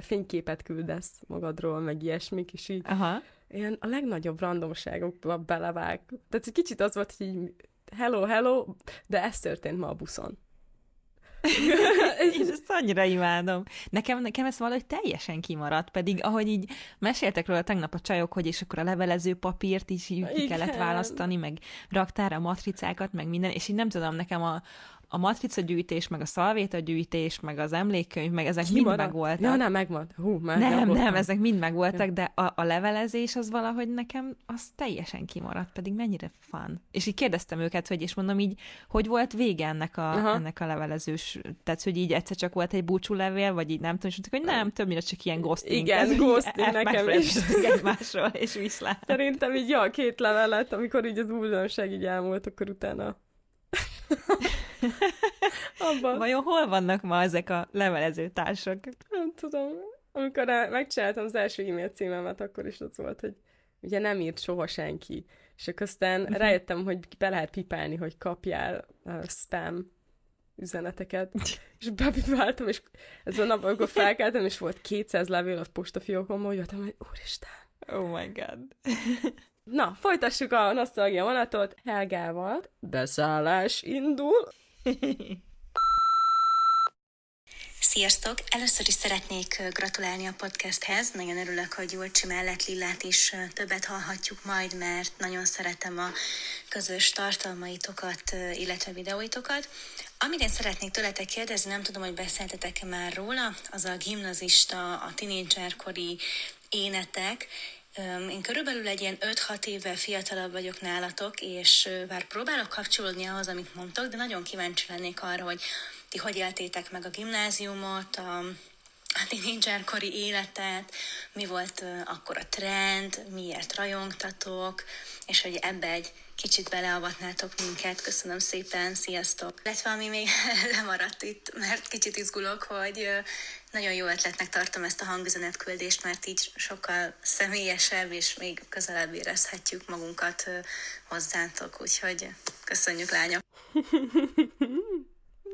fényképet küldesz magadról, meg ilyesmik, és így Aha. Ilyen a legnagyobb randomságokba belevág. Tehát egy kicsit az volt, hogy így hello, hello, de ez történt ma a buszon. Én ezt annyira imádom. Nekem, nekem ez valahogy teljesen kimaradt, pedig ahogy így meséltek róla tegnap a csajok, hogy és akkor a levelező papírt is így ki kellett választani, meg raktár a matricákat, meg minden, és így nem tudom, nekem a, a matrica gyűjtés, meg a szalvéta gyűjtés, meg az emlékkönyv, meg ezek mind Kimaradt? megvoltak. Ja, nem, megmaradt. Hú, már nem, aggódtam. nem, ezek mind megvoltak, de a, a levelezés az valahogy nekem az teljesen kimaradt, pedig mennyire fun. És így kérdeztem őket, hogy és mondom így, hogy volt vége ennek a, Aha. ennek a levelezős, tehát hogy így egyszer csak volt egy búcsúlevél, vagy így nem tudom, és mondták, hogy nem, többnyire csak ilyen ghosting. Igen, ghosting el- nekem is. egymásról, és viszlát. Szerintem így, ja, két levelet, amikor így az újdonság így elmúlt, akkor utána... Abban. Vajon hol vannak ma ezek a levelező társak? Nem tudom. Amikor megcsináltam az első e-mail címemet, akkor is az volt, hogy ugye nem írt soha senki. És akkor aztán Mhm. rájöttem, hogy be lehet pipálni, hogy kapjál uh, spam üzeneteket, és bepipáltam, és ez a nap, amikor felkeltem, és volt 200 levél a postafiókomban, hogy jöttem, hogy úristen. Oh my god. Na, folytassuk a nosztalgia vonatot Helgával. Beszállás indul. Sziasztok! Először is szeretnék gratulálni a podcasthez. Nagyon örülök, hogy Julcsi mellett Lillát is többet hallhatjuk majd, mert nagyon szeretem a közös tartalmaitokat, illetve videóitokat. Amit én szeretnék tőletek kérdezni, nem tudom, hogy beszéltetek-e már róla, az a gimnazista, a tinédzserkori énetek, Én körülbelül egy ilyen 5-6 évvel fiatalabb vagyok nálatok, és bár próbálok kapcsolódni ahhoz, amit mondtok, de nagyon kíváncsi lennék arra, hogy ti hogy éltétek meg a gimnáziumot, a, a tinédzserkori életet, mi volt akkor a trend, miért rajongtatok, és hogy ebbe egy kicsit beleavatnátok minket. Köszönöm szépen, sziasztok! Illetve ami még lemaradt itt, mert kicsit izgulok, hogy nagyon jó ötletnek tartom ezt a hangüzenetküldést, mert így sokkal személyesebb, és még közelebb érezhetjük magunkat hozzátok, úgyhogy köszönjük, lányok!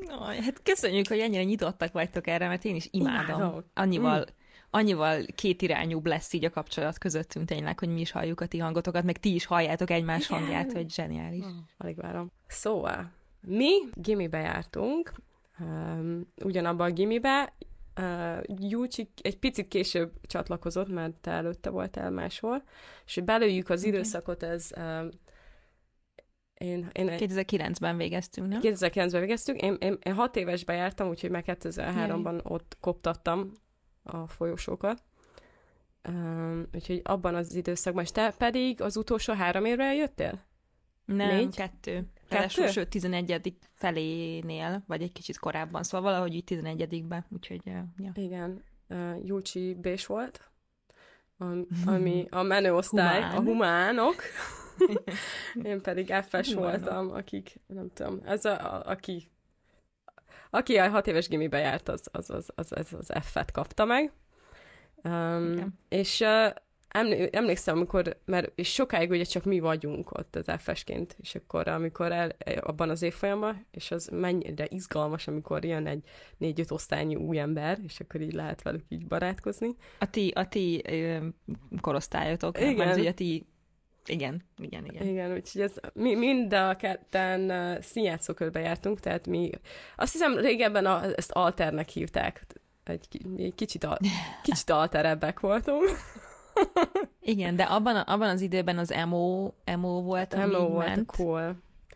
Aj, hát köszönjük, hogy ennyire nyitottak vagytok erre, mert én is imádom. Imádom. Annyival, annyival kétirányúbb lesz így a kapcsolat közöttünk tényleg, hogy mi is halljuk a ti hangotokat, meg ti is halljátok egymás Igen. hangját, hogy zseniális. Alig várom. Szóval, mi gimibe jártunk, um, ugyanabban a gimibe, uh, Júcsi egy picit később csatlakozott, mert te előtte voltál máshol, és belőjük az időszakot, ez uh, én, én 2009-ben végeztünk, nem? 2009-ben végeztünk. Én, én, én hat évesben jártam, úgyhogy meg 2003-ban ott koptattam a folyosókat. Um, úgyhogy abban az időszakban, és te pedig az utolsó három évre eljöttél? Nem, Négy? kettő. Kettő? Sőt, 11. felénél, vagy egy kicsit korábban, szóval valahogy így 11-ben, úgyhogy, ja. Igen, uh, Júcsi Bés volt, ami a menő osztály, Humán. a humánok. Én pedig F-es voltam, akik, nem tudom, ez a, a, aki aki a hat éves gimibe járt, az az, az, az, az, az F-et kapta meg. Um, és uh, emlékszem, amikor, mert és sokáig ugye csak mi vagyunk ott az FS-ként, és akkor amikor el, abban az évfolyamban, és az mennyire izgalmas, amikor jön egy négy-öt osztálynyi új ember, és akkor így lehet velük így barátkozni. A ti, a ti korosztályotok, igen. mert ugye a ti igen, igen, igen. Igen, úgyhogy ez, mi mind a ketten uh, színjátszókörbe jártunk, tehát mi azt hiszem régebben a, ezt alternek hívták, egy, egy kicsit, a, kicsit alterebbek voltunk. Igen, de abban, abban az időben az emo, emo volt, ami emo volt ment. cool.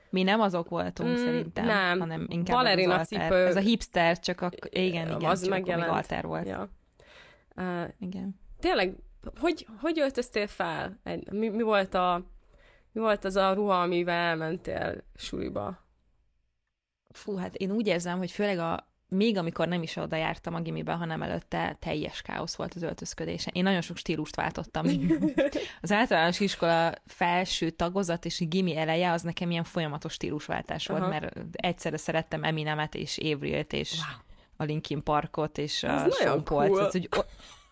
Mi nem azok voltunk mm, szerintem, nem. hanem inkább Balerina az cipő. Ez a hipster, csak a, igen, igen, az csak még alter volt. Ja. Uh, igen. Tényleg, hogy, hogy öltöztél fel? Mi, mi, volt a, mi volt az a ruha, amivel elmentél suliba? Fú, hát én úgy érzem, hogy főleg a, még amikor nem is oda jártam a gimibe, hanem előtte teljes káosz volt az öltözködése. Én nagyon sok stílust váltottam. Az általános iskola felső tagozat és gimi eleje az nekem ilyen folyamatos stílusváltás volt, Aha. mert egyszerre szerettem Eminemet és Avril-t és wow. a Linkin Parkot és a Sean cool. tehát, hogy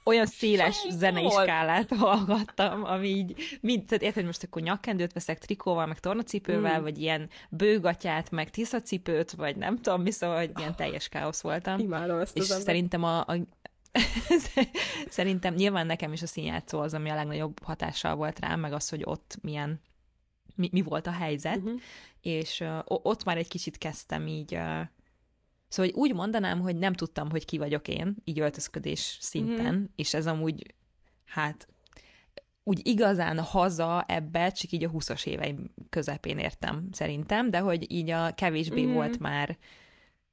olyan széles zenei skálát hallgattam, ami így, mind, tehát érted, most akkor nyakkendőt veszek trikóval, meg tornacipővel, mm. vagy ilyen bőgatyát, meg tiszacipőt, vagy nem tudom mi, szóval, hogy ilyen teljes káosz voltam. Imádom ezt És az szerintem a, a Szerintem nyilván nekem is a színjátszó az, ami a legnagyobb hatással volt rám, meg az, hogy ott milyen, mi, mi volt a helyzet, uh-huh. és uh, ott már egy kicsit kezdtem így uh, Szóval hogy úgy mondanám, hogy nem tudtam, hogy ki vagyok én, így öltözködés szinten, mm-hmm. és ez amúgy, hát úgy igazán haza ebbe, csak így a 20-as éveim közepén értem szerintem, de hogy így a kevésbé mm-hmm. volt már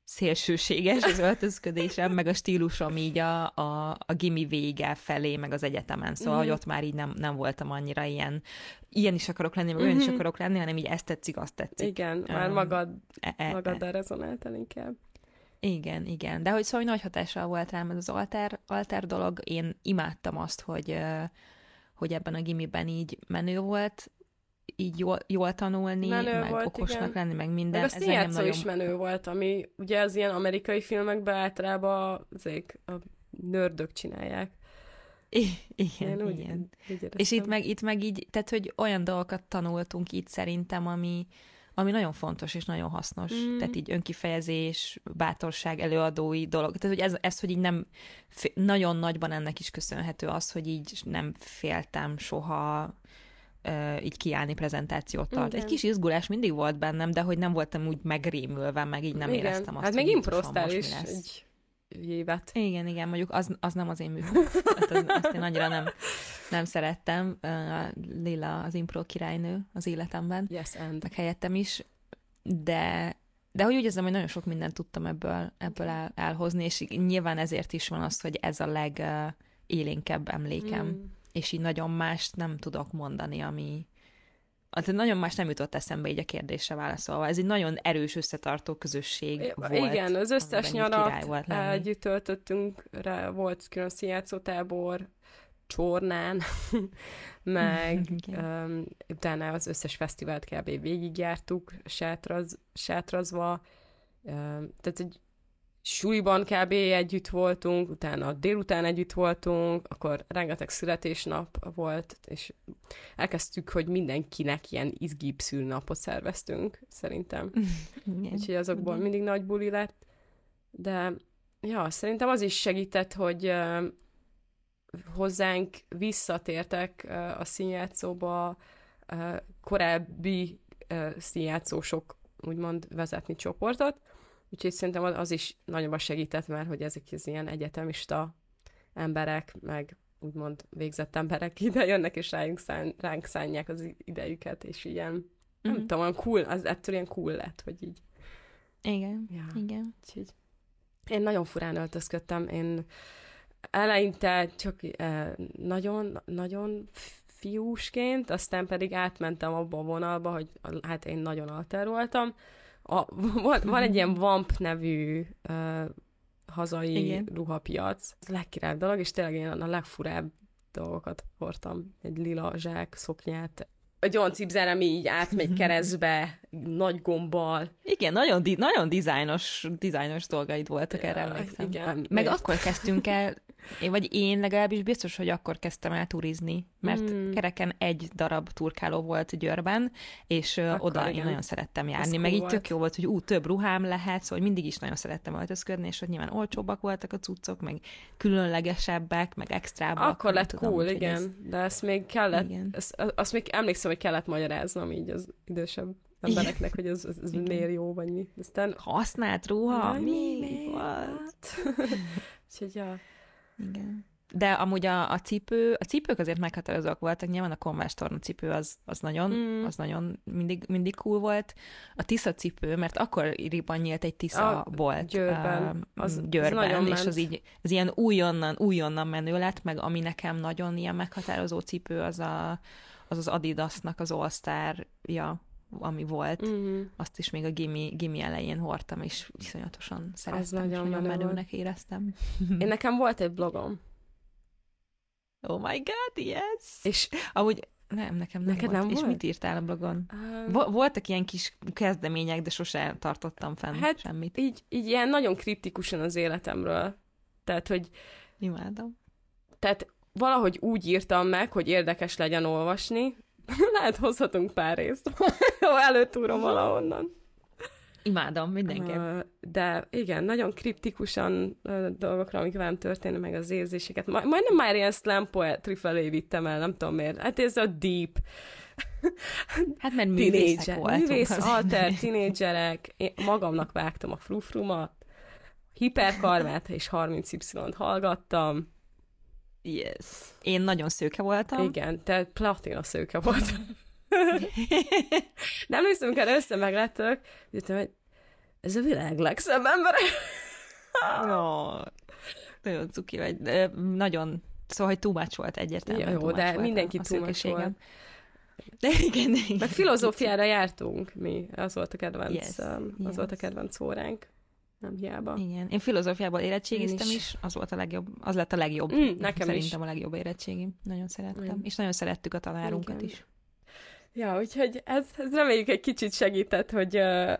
szélsőséges az öltözködésem, meg a stílusom így a, a, a gimi vége felé, meg az egyetemen, szóval, mm-hmm. hogy ott már így nem, nem voltam annyira ilyen, ilyen is akarok lenni, meg mm-hmm. olyan is akarok lenni, hanem így ezt tetszik, azt tetszik. Igen, már magad, e, e, magaddal rezonáltál inkább. Igen, igen. De hogy szóval nagy hatással volt rám ez az alter, alter dolog. Én imádtam azt, hogy, hogy ebben a gimiben így menő volt, így jól, jól tanulni, menő meg volt, okosnak igen. lenni, meg minden. Meg a színjátszó nagyon... is menő volt, ami ugye az ilyen amerikai filmekben általában azért a nördök csinálják. I- igen, úgy, igen. Úgy És itt meg, itt meg így, tehát hogy olyan dolgokat tanultunk itt szerintem, ami, ami nagyon fontos és nagyon hasznos. Mm. Tehát így önkifejezés, bátorság, előadói dolog. Tehát, hogy ez, ez hogy így nem, nagyon nagyban ennek is köszönhető az, hogy így nem féltem soha uh, így kiállni prezentációt tart. Igen. Egy kis izgulás mindig volt bennem, de hogy nem voltam úgy megrémülve, meg így nem Igen. éreztem azt, Hát még improztál is egy évet. Igen, igen, mondjuk az, az nem az én műfaj. Hát az, azt én annyira nem, nem szerettem. Lila az impro királynő az életemben. Yes, and. Meg helyettem is. De, de hogy úgy érzem, hogy nagyon sok mindent tudtam ebből, ebből el, elhozni, és nyilván ezért is van az, hogy ez a legélénkebb emlékem. Mm. És így nagyon mást nem tudok mondani, ami, tehát nagyon más nem jutott eszembe így a kérdésre válaszolva. Ez egy nagyon erős összetartó közösség volt. Igen, az összes nyarat együtt töltöttünk, rá volt külön színjátszótábor, Csornán, meg um, utána az összes fesztivált kb. végigjártuk, sátraz, sátrazva, um, tehát egy suliban kb. együtt voltunk, utána délután együtt voltunk, akkor rengeteg születésnap volt, és elkezdtük, hogy mindenkinek ilyen izgibb szülnapot szerveztünk, szerintem. Igen. Úgyhogy azokból Igen. mindig nagy buli lett. De ja, szerintem az is segített, hogy uh, hozzánk visszatértek uh, a színjátszóba uh, korábbi uh, színjátszósok úgymond vezetni csoportot, úgyhogy szerintem az, is nagyobb segített, mert hogy ezek az ilyen egyetemista emberek, meg úgymond végzett emberek ide jönnek, és ránk, szán, ránk szánják az idejüket, és ilyen, mm-hmm. nem mhm. tudom, olyan cool, az ettől ilyen cool lett, hogy így. Igen, ja. igen. Úgyhogy én nagyon furán öltözködtem, én eleinte csak eh, nagyon, nagyon fiúsként, aztán pedig átmentem abba a vonalba, hogy hát én nagyon alter voltam. A, van, van egy ilyen Vamp nevű uh, hazai Igen. ruhapiac. Ez a legkirálybb dolog, és tényleg én a legfurább dolgokat hordtam. Egy lila zsák, szoknyát, egy olyan cipzár, ami így átmegy keresztbe, nagy gombbal. Igen, nagyon, di- nagyon dizájnos, dizájnos dolgaid voltak erre, emlékszem. Igen. Meg akkor kezdtünk el én, vagy én legalábbis biztos, hogy akkor kezdtem el turizni, mert mm. kereken egy darab turkáló volt Győrben, és akkor oda igen. én nagyon szerettem járni, Ez meg így tök jó volt, hogy ú, több ruhám lehet, szóval mindig is nagyon szerettem öltözködni, és hogy nyilván olcsóbbak voltak a cuccok, meg különlegesebbek, meg extrábbak. Akkor lett tudom, cool, igen, ez... de ezt még kellett, igen. Ezt, azt még emlékszem, hogy kellett magyaráznom így az idősebb embereknek, hogy ez, ez, ez miért jó, vagy mi. Aztán... Használt ruha? Mi? mi? mi? Úgyhogy, ja. Igen. De amúgy a, a cipő, a cipők azért meghatározóak voltak, nyilván a konvás torna cipő az, az nagyon, mm. az nagyon mindig, mindig cool volt. A Tisza cipő, mert akkor iriban nyílt egy Tisza a, volt Győrben, uh, az, Győrben az és ment. az így, az ilyen újonnan, újonnan menő lett, meg ami nekem nagyon ilyen meghatározó cipő, az a, az, az Adidasnak az All-Star-ja, ami volt, mm-hmm. azt is még a gimi, gimi elején hordtam, és iszonyatosan szerettem, Ez nagyon, nagyon menőnek éreztem. Én nekem volt egy blogom. Oh my god, yes! És amúgy nem, nekem nem Neked volt. nem És volt? mit írtál a blogon? Um, Voltak ilyen kis kezdemények, de sose tartottam fenn hát semmit. Így, így ilyen nagyon kriptikusan az életemről. Tehát, hogy... Imádom. Tehát valahogy úgy írtam meg, hogy érdekes legyen olvasni, Lehet hozhatunk pár részt, ha előtúrom valahonnan. Imádom, mindenképp. De igen, nagyon kriptikusan dolgokra, amik velem történnek, meg az érzéseket. Majdnem már ilyen slam poetry felé vittem el, nem tudom miért. Hát ez a deep. Hát mert művészek voltunk. Művész, alter, tinédzserek. Én magamnak vágtam a frufrumat, hiperkarmát és 30Y-t hallgattam Yes. Én nagyon szőke voltam. Igen, te platina szőke voltam. Nem emlékszem, amikor először meglettök, hogy ez a világ legszebb ember. oh, nagyon cuki vagy. De nagyon, szóval, hogy túmács volt egyértelműen. Jó, de mindenki túmács volt. De igen, de igen. Meg filozófiára jártunk mi, az volt a kedvenc, yes, um, az yes. volt a kedvenc óránk nem hiába. Igen. Én filozófiából érettségiztem is. is, az volt a legjobb, az lett a legjobb. Mm, nekem Szerintem is. a legjobb érettségim. Nagyon szerettem. Mm. És nagyon szerettük a tanárunkat Igen. is. Ja, úgyhogy ez, ez reméljük egy kicsit segített, hogy uh,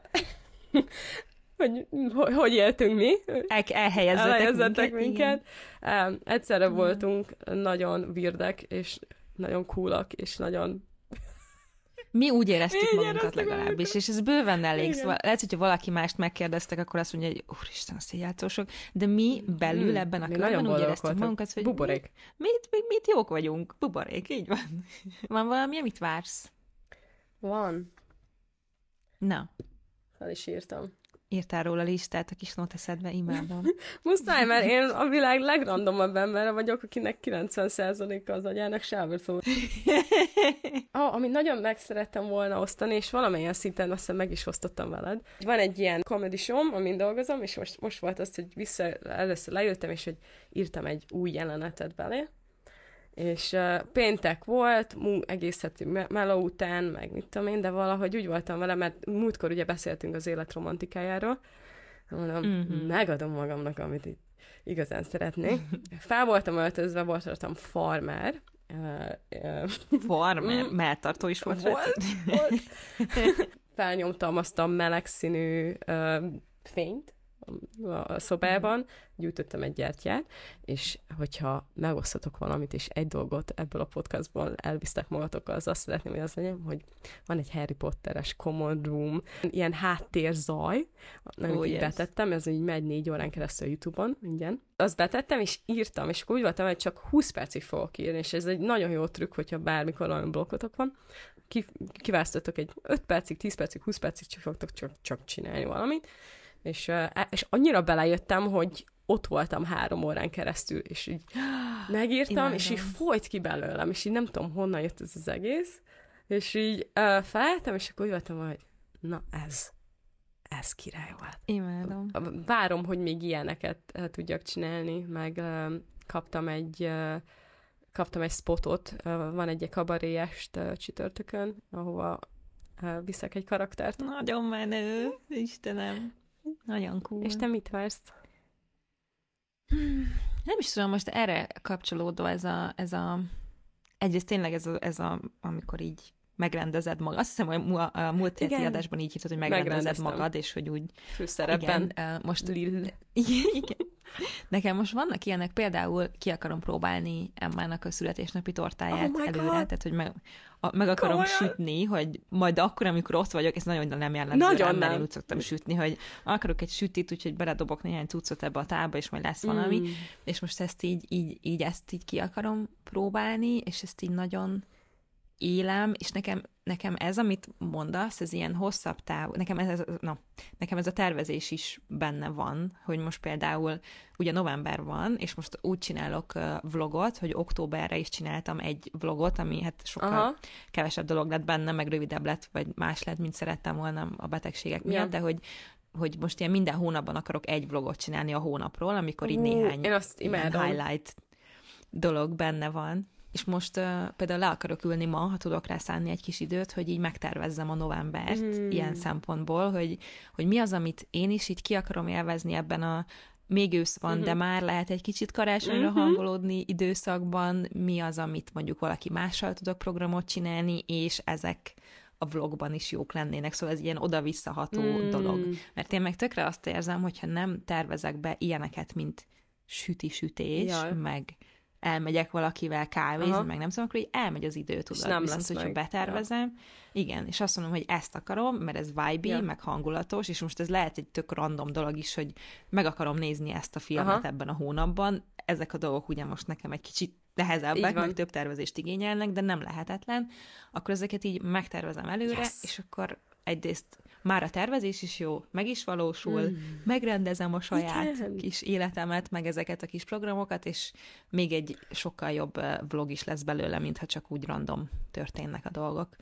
hogy, hogy hogy éltünk mi. El, elhelyezzetek, elhelyezzetek minket. minket. Um, egyszerre Igen. voltunk nagyon virdek, és nagyon coolak, és nagyon mi úgy éreztük Így magunkat legalábbis, és ez bőven elég. Igen. Szóval lehet, hogyha valaki mást megkérdeztek, akkor azt mondja, hogy úristen, a széljátszósok, de mi belül hmm. ebben a körben úgy éreztük voltak. magunkat, hogy buborék. Mit, mit, mit jók vagyunk, buborék, így van. Van valami, amit vársz? Van. Na. Fel is írtam írtál róla listát a kis noteszedbe, imádom. Muszáj, mert én a világ legrandomabb embere vagyok, akinek 90%-a az agyának sávot szól. ah, amit nagyon meg szerettem volna osztani, és valamilyen szinten azt meg is osztottam veled. Van egy ilyen comedy show, amin dolgozom, és most, most volt az, hogy vissza, először lejöttem, és hogy írtam egy új jelenetet belé, és uh, péntek volt, egész hetű meló után, meg mit tudom én, de valahogy úgy voltam vele, mert múltkor ugye beszéltünk az élet romantikájáról, mondom, mm-hmm. megadom magamnak, amit itt igazán szeretnék. Fel voltam öltözve, voltam farmer, Farmer, mm, melltartó is volt. Volt, volt. Felnyomtam azt a meleg színű uh, fényt, a szobában, gyújtottam egy gyertyát, és hogyha megosztatok valamit, és egy dolgot ebből a podcastból elvisztek magatokkal, az azt szeretném, hogy az legyen, hogy van egy Harry Potteres common room, ilyen háttérzaj, amit oh, így yes. betettem, ez így megy négy órán keresztül a Youtube-on, ingyen. Azt betettem, és írtam, és akkor úgy voltam, hogy csak 20 percig fogok írni, és ez egy nagyon jó trükk, hogyha bármikor olyan blokkotok van, ki, egy 5 percig, 10 percig, 20 percig, csak fogtok csak, csak csinálni valamit, és, és annyira belejöttem, hogy ott voltam három órán keresztül, és így megírtam, Imádom. és így folyt ki belőlem, és így nem tudom, honnan jött ez az egész, és így uh, felálltam, és akkor úgy voltam, hogy na ez, ez király volt. Imádom. Várom, hogy még ilyeneket tudjak csinálni, meg uh, kaptam egy uh, kaptam egy spotot, uh, van egy kabaréest uh, csütörtökön, ahova uh, viszek egy karaktert. Nagyon menő, Istenem. Nagyon cool. És te mit vársz? Nem is tudom, most erre kapcsolódó ez a, ez a egyrészt tényleg ez a, ez a amikor így megrendezed magad. Azt hiszem, hogy a, a múlt heti adásban így hívtad, hogy megrendezed magad, és hogy úgy... Főszerepben. Igen, most... Lill. Igen, igen. Nekem most vannak ilyenek, például ki akarom próbálni Emmának a születésnapi tortáját oh előre, God. tehát hogy meg, a, meg akarom Komolyan? sütni, hogy majd akkor, amikor ott vagyok, ez nagyon nem jellemző nagyon nem. én úgy szoktam sütni, hogy akarok egy sütit, úgyhogy beledobok néhány cuccot ebbe a tába, és majd lesz valami, mm. és most ezt így, így, így, ezt így ki akarom próbálni, és ezt így nagyon élem, és nekem, nekem ez, amit mondasz, ez ilyen hosszabb táv, nekem ez, na, nekem ez a tervezés is benne van, hogy most például ugye november van, és most úgy csinálok vlogot, hogy októberre is csináltam egy vlogot, ami hát sokkal Aha. kevesebb dolog lett benne, meg rövidebb lett, vagy más lett, mint szerettem volna a betegségek miatt, ja. de hogy hogy most ilyen minden hónapban akarok egy vlogot csinálni a hónapról, amikor így néhány én azt highlight dolog benne van. És most uh, például le akarok ülni ma, ha tudok rá szánni egy kis időt, hogy így megtervezzem a novembert mm. ilyen szempontból, hogy, hogy mi az, amit én is így ki akarom élvezni ebben a még ősz van, mm-hmm. de már lehet egy kicsit karácsonyra mm-hmm. hangolódni időszakban, mi az, amit mondjuk valaki mással tudok programot csinálni, és ezek a vlogban is jók lennének, szóval ez ilyen oda-visszaható mm. dolog. Mert én meg tökre azt érzem, hogyha nem tervezek be ilyeneket, mint süti-sütés, meg elmegyek valakivel kávézni, Aha. meg nem tudom, akkor így elmegy az idő, tudod. És nem Viszont, lesz hogyha meg. betervezem, ja. igen, és azt mondom, hogy ezt akarom, mert ez vibe ja. meg hangulatos, és most ez lehet egy tök random dolog is, hogy meg akarom nézni ezt a filmet Aha. ebben a hónapban. Ezek a dolgok ugye most nekem egy kicsit nehezebbek, meg több tervezést igényelnek, de nem lehetetlen. Akkor ezeket így megtervezem előre, yes. és akkor egyrészt már a tervezés is jó, meg is valósul, mm. megrendezem a saját Igen. kis életemet, meg ezeket a kis programokat, és még egy sokkal jobb vlog is lesz belőle, mintha csak úgy random történnek a dolgok.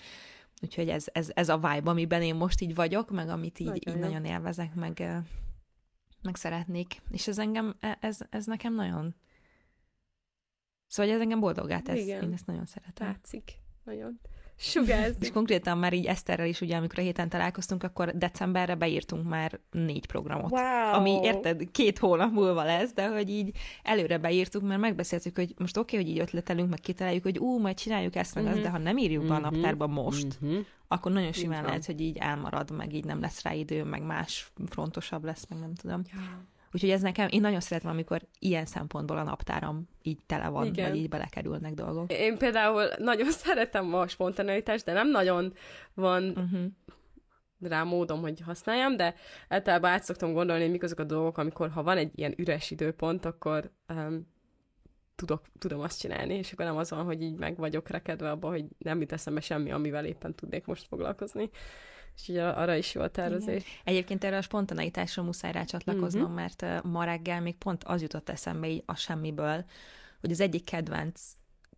Úgyhogy ez, ez, ez a vibe, amiben én most így vagyok, meg amit így nagyon, így nagyon élvezek, meg, meg szeretnék. És ez engem, e, ez, ez nekem nagyon Szóval ez engem boldogát tesz. Igen. Én ezt nagyon szeretem. Látszik. Nagyon sugázni. És konkrétan már így Eszterrel is, ugye, amikor a héten találkoztunk, akkor decemberre beírtunk már négy programot. Wow. Ami, érted, két hónap múlva lesz, de hogy így előre beírtuk, mert megbeszéltük, hogy most oké, okay, hogy így ötletelünk, meg kitaláljuk, hogy ú, majd csináljuk ezt, meg uh-huh. azt, de ha nem írjuk uh-huh. be a mhm. naptárba most, uh-huh. akkor nagyon simán lehet, hogy így elmarad, meg így nem lesz rá idő, meg más frontosabb lesz, meg nem tudom. Yeah. Úgyhogy ez nekem, én nagyon szeretem, amikor ilyen szempontból a naptáram így tele van, Igen. vagy így belekerülnek dolgok. Én például nagyon szeretem a spontaneitást, de nem nagyon van uh-huh. rá módom, hogy használjam, de általában át szoktam gondolni, hogy mik azok a dolgok, amikor ha van egy ilyen üres időpont, akkor um, tudok, tudom azt csinálni, és akkor nem az van, hogy így meg vagyok rekedve abban, hogy nem jut eszembe semmi, amivel éppen tudnék most foglalkozni és ugye arra is jó a tervezés. Igen. Egyébként erre a spontaneitásra muszáj rácsatlakoznom, uh-huh. mert ma reggel még pont az jutott eszembe így a semmiből, hogy az egyik kedvenc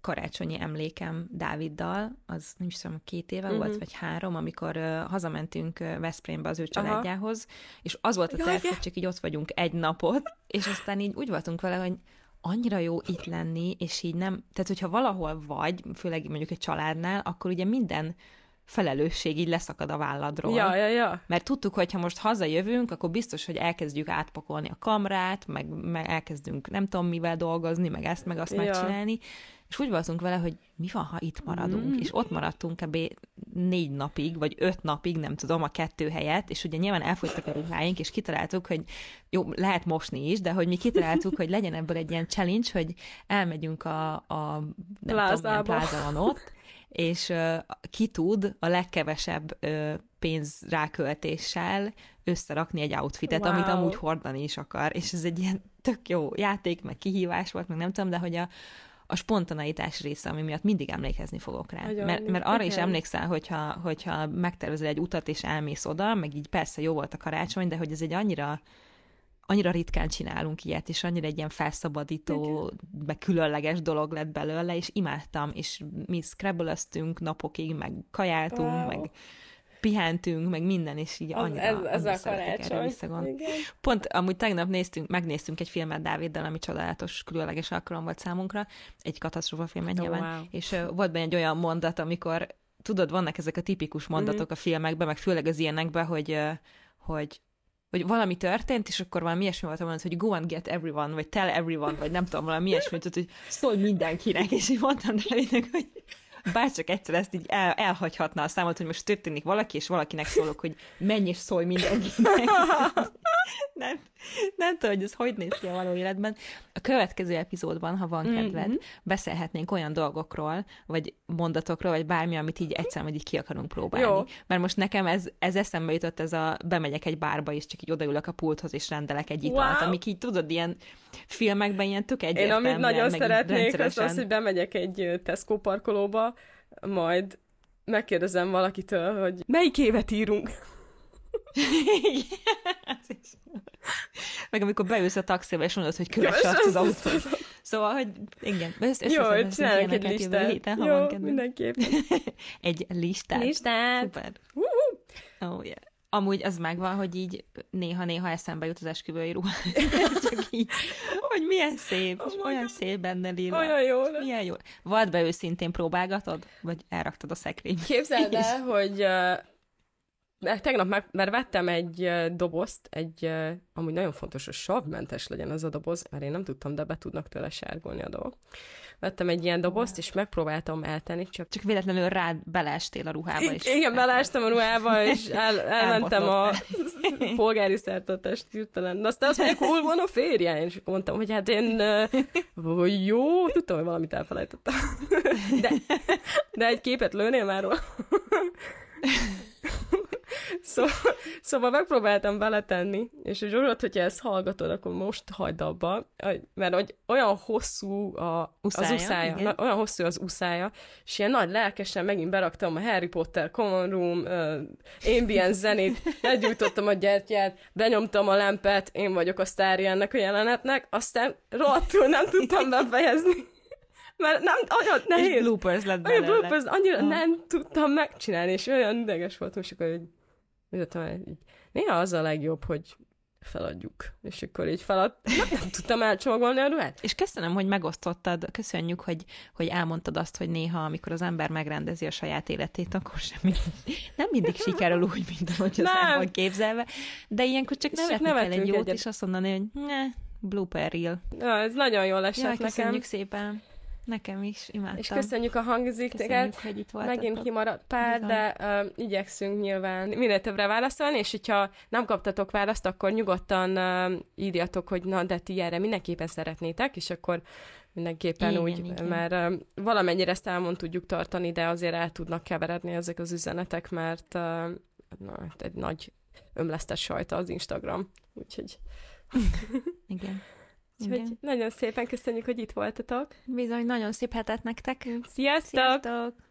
karácsonyi emlékem Dáviddal, az nem is tudom, két éve uh-huh. volt, vagy három, amikor uh, hazamentünk uh, Veszprémbe az ő családjához, Aha. és az volt a terv, hogy csak így ott vagyunk egy napot, és aztán így úgy voltunk vele, hogy annyira jó itt lenni, és így nem, tehát hogyha valahol vagy, főleg mondjuk egy családnál, akkor ugye minden felelősség így leszakad a válladról. Ja, ja, ja. Mert tudtuk, hogy ha most hazajövünk, akkor biztos, hogy elkezdjük átpakolni a kamrát, meg, meg elkezdünk nem tudom mivel dolgozni, meg ezt, meg azt ja. megcsinálni, és úgy voltunk vele, hogy mi van, ha itt maradunk, mm. és ott maradtunk kb. négy napig, vagy öt napig, nem tudom, a kettő helyet, és ugye nyilván elfogytak a ruháink, és kitaláltuk, hogy jó, lehet mosni is, de hogy mi kitaláltuk, hogy legyen ebből egy ilyen challenge, hogy elmegyünk a, a nem Plázába. tudom, pláza van ott, és uh, ki tud a legkevesebb uh, pénz ráköltéssel összerakni egy outfitet, wow. amit amúgy hordani is akar, és ez egy ilyen tök jó játék, meg kihívás volt, meg nem tudom, de hogy a, a spontaneitás része, ami miatt mindig emlékezni fogok rá. Nagyon Mert, mert arra is igen. emlékszel, hogyha, hogyha megtervezel egy utat, és elmész oda, meg így persze jó volt a karácsony, de hogy ez egy annyira annyira ritkán csinálunk ilyet, és annyira egy ilyen felszabadító, meg különleges dolog lett belőle, és imádtam, és mi scrabble napokig, meg kajáltunk, Wow. meg pihentünk, meg minden, és így annyira, ez, ez annyira a karácsony. Igen. Pont amúgy tegnap néztünk, megnéztünk egy filmet Dáviddal, ami csodálatos, különleges alkalom volt számunkra, egy katasztrófa filmet Oh, nyilván, wow. és uh, volt benne egy olyan mondat, amikor tudod, vannak ezek a tipikus mondatok Mhm. a filmekben, meg főleg az ilyenekben, hogy, uh, hogy hogy valami történt, és akkor valami ilyesmi volt, mondani, hogy go and get everyone, vagy tell everyone, vagy nem tudom, valami ilyesmi, tehát, hogy szólj mindenkinek, és én mondtam Dávidnek, hogy bárcsak egyszer ezt így el, elhagyhatna a számot, hogy most történik valaki, és valakinek szólok, hogy menj és szólj mindenkinek. nem, nem tudom, hogy ez hogy néz ki a való életben. A következő epizódban, ha van kedved, Mhm. beszélhetnénk olyan dolgokról, vagy mondatokról, vagy bármi, amit így egyszer majd így ki akarunk próbálni. Jó. Mert most nekem ez, ez eszembe jutott, ez a bemegyek egy bárba, és csak így odaülök a pulthoz, és rendelek egy italt, Wow. amik így tudod, ilyen filmekben ilyen tök Én egyértelműen, amit nagyon szeretnék, az rendszeresen. az, hogy bemegyek egy Tesco parkolóba, majd megkérdezem valakitől, hogy melyik évet írunk. Igen. Meg amikor beülsz a taxiba, és mondod, hogy Kövess azt az autót. Szóval, hogy igen, össze, Jó, csinálunk egy listát. héten, ha Jó, van mindenképp. Egy listát. Listát. Szuper. Oh, yeah. Amúgy az megvan, hogy így néha-néha eszembe jut az esküvői ruha. Csak így, hogy milyen szép, és olyan szép benne lila. Olyan jó lesz. Milyen jó. Vad be őszintén próbálgatod? Vagy elraktad a szekrénybe? Képzeld el, hogy uh, tegnap meg, mert vettem egy dobozt, egy, amúgy nagyon fontos, hogy savmentes legyen ez a doboz, mert én nem tudtam, de be tudnak tőle sárgulni a dolgok. Vettem egy ilyen dobozt, és megpróbáltam eltenni, csak Csak véletlenül rád beleestél a ruhába is. igen, belástam a ruhába, és el, elmentem a polgári szertartást hirtelen. Aztán azt mondják, hol van a férje? És akkor mondtam, hogy hát én uh, jó, tudtam, hogy valamit elfelejtettem. De, de egy képet lőnél már róla? Szóval, szóval megpróbáltam beletenni, és hogy Zsuzsot, hogyha ezt hallgatod, akkor most hagyd abba, mert hogy olyan hosszú a, Uszája, az uszája, igen. olyan hosszú az uszája, és ilyen nagy lelkesen megint beraktam a Harry Potter Common Room uh, ambient zenét, legyújtottam a gyertyát, benyomtam a lempet, én vagyok a sztárja ennek a jelenetnek, aztán rohadtul nem tudtam befejezni, mert nem, olyan És nehéz. bloopers lett Olyan belőle. bloopers, annyira Ah. nem tudtam megcsinálni, és olyan ideges voltam, és akkor így, így, néha az a legjobb, hogy feladjuk. És akkor így felad, nem, nem tudtam elcsomagolni a ruhát. És köszönöm, hogy megosztottad, köszönjük, hogy, hogy elmondtad azt, hogy néha, amikor az ember megrendezi a saját életét, akkor semmi, nem mindig sikerül úgy, mint ahogy az Nem. el van képzelve, de ilyenkor csak nevetni kell egy jót, egyet. és azt mondani, hogy ne, blooper reel. Ja, ez nagyon jól esett Jaj, nekem. köszönjük szépen. Nekem is, imádtam. És köszönjük a hangzíkteket. Köszönjük, hogy itt voltatok. Megint kimaradt pár, Bizony. de uh, igyekszünk nyilván minél többre válaszolni, és hogyha nem kaptatok választ, akkor nyugodtan uh, írjatok, hogy na, de ti erre mindenképpen szeretnétek, és akkor mindenképpen Igen, úgy, igen. mert uh, valamennyire számon tudjuk tartani, de azért el tudnak keveredni ezek az üzenetek, mert uh, na, hát egy nagy ömlesztes sajta az Instagram, úgyhogy, Igen. Úgyhogy Igen. nagyon szépen köszönjük, hogy itt voltatok. Bizony, nagyon szép hetet nektek. Sziasztok! Sziasztok!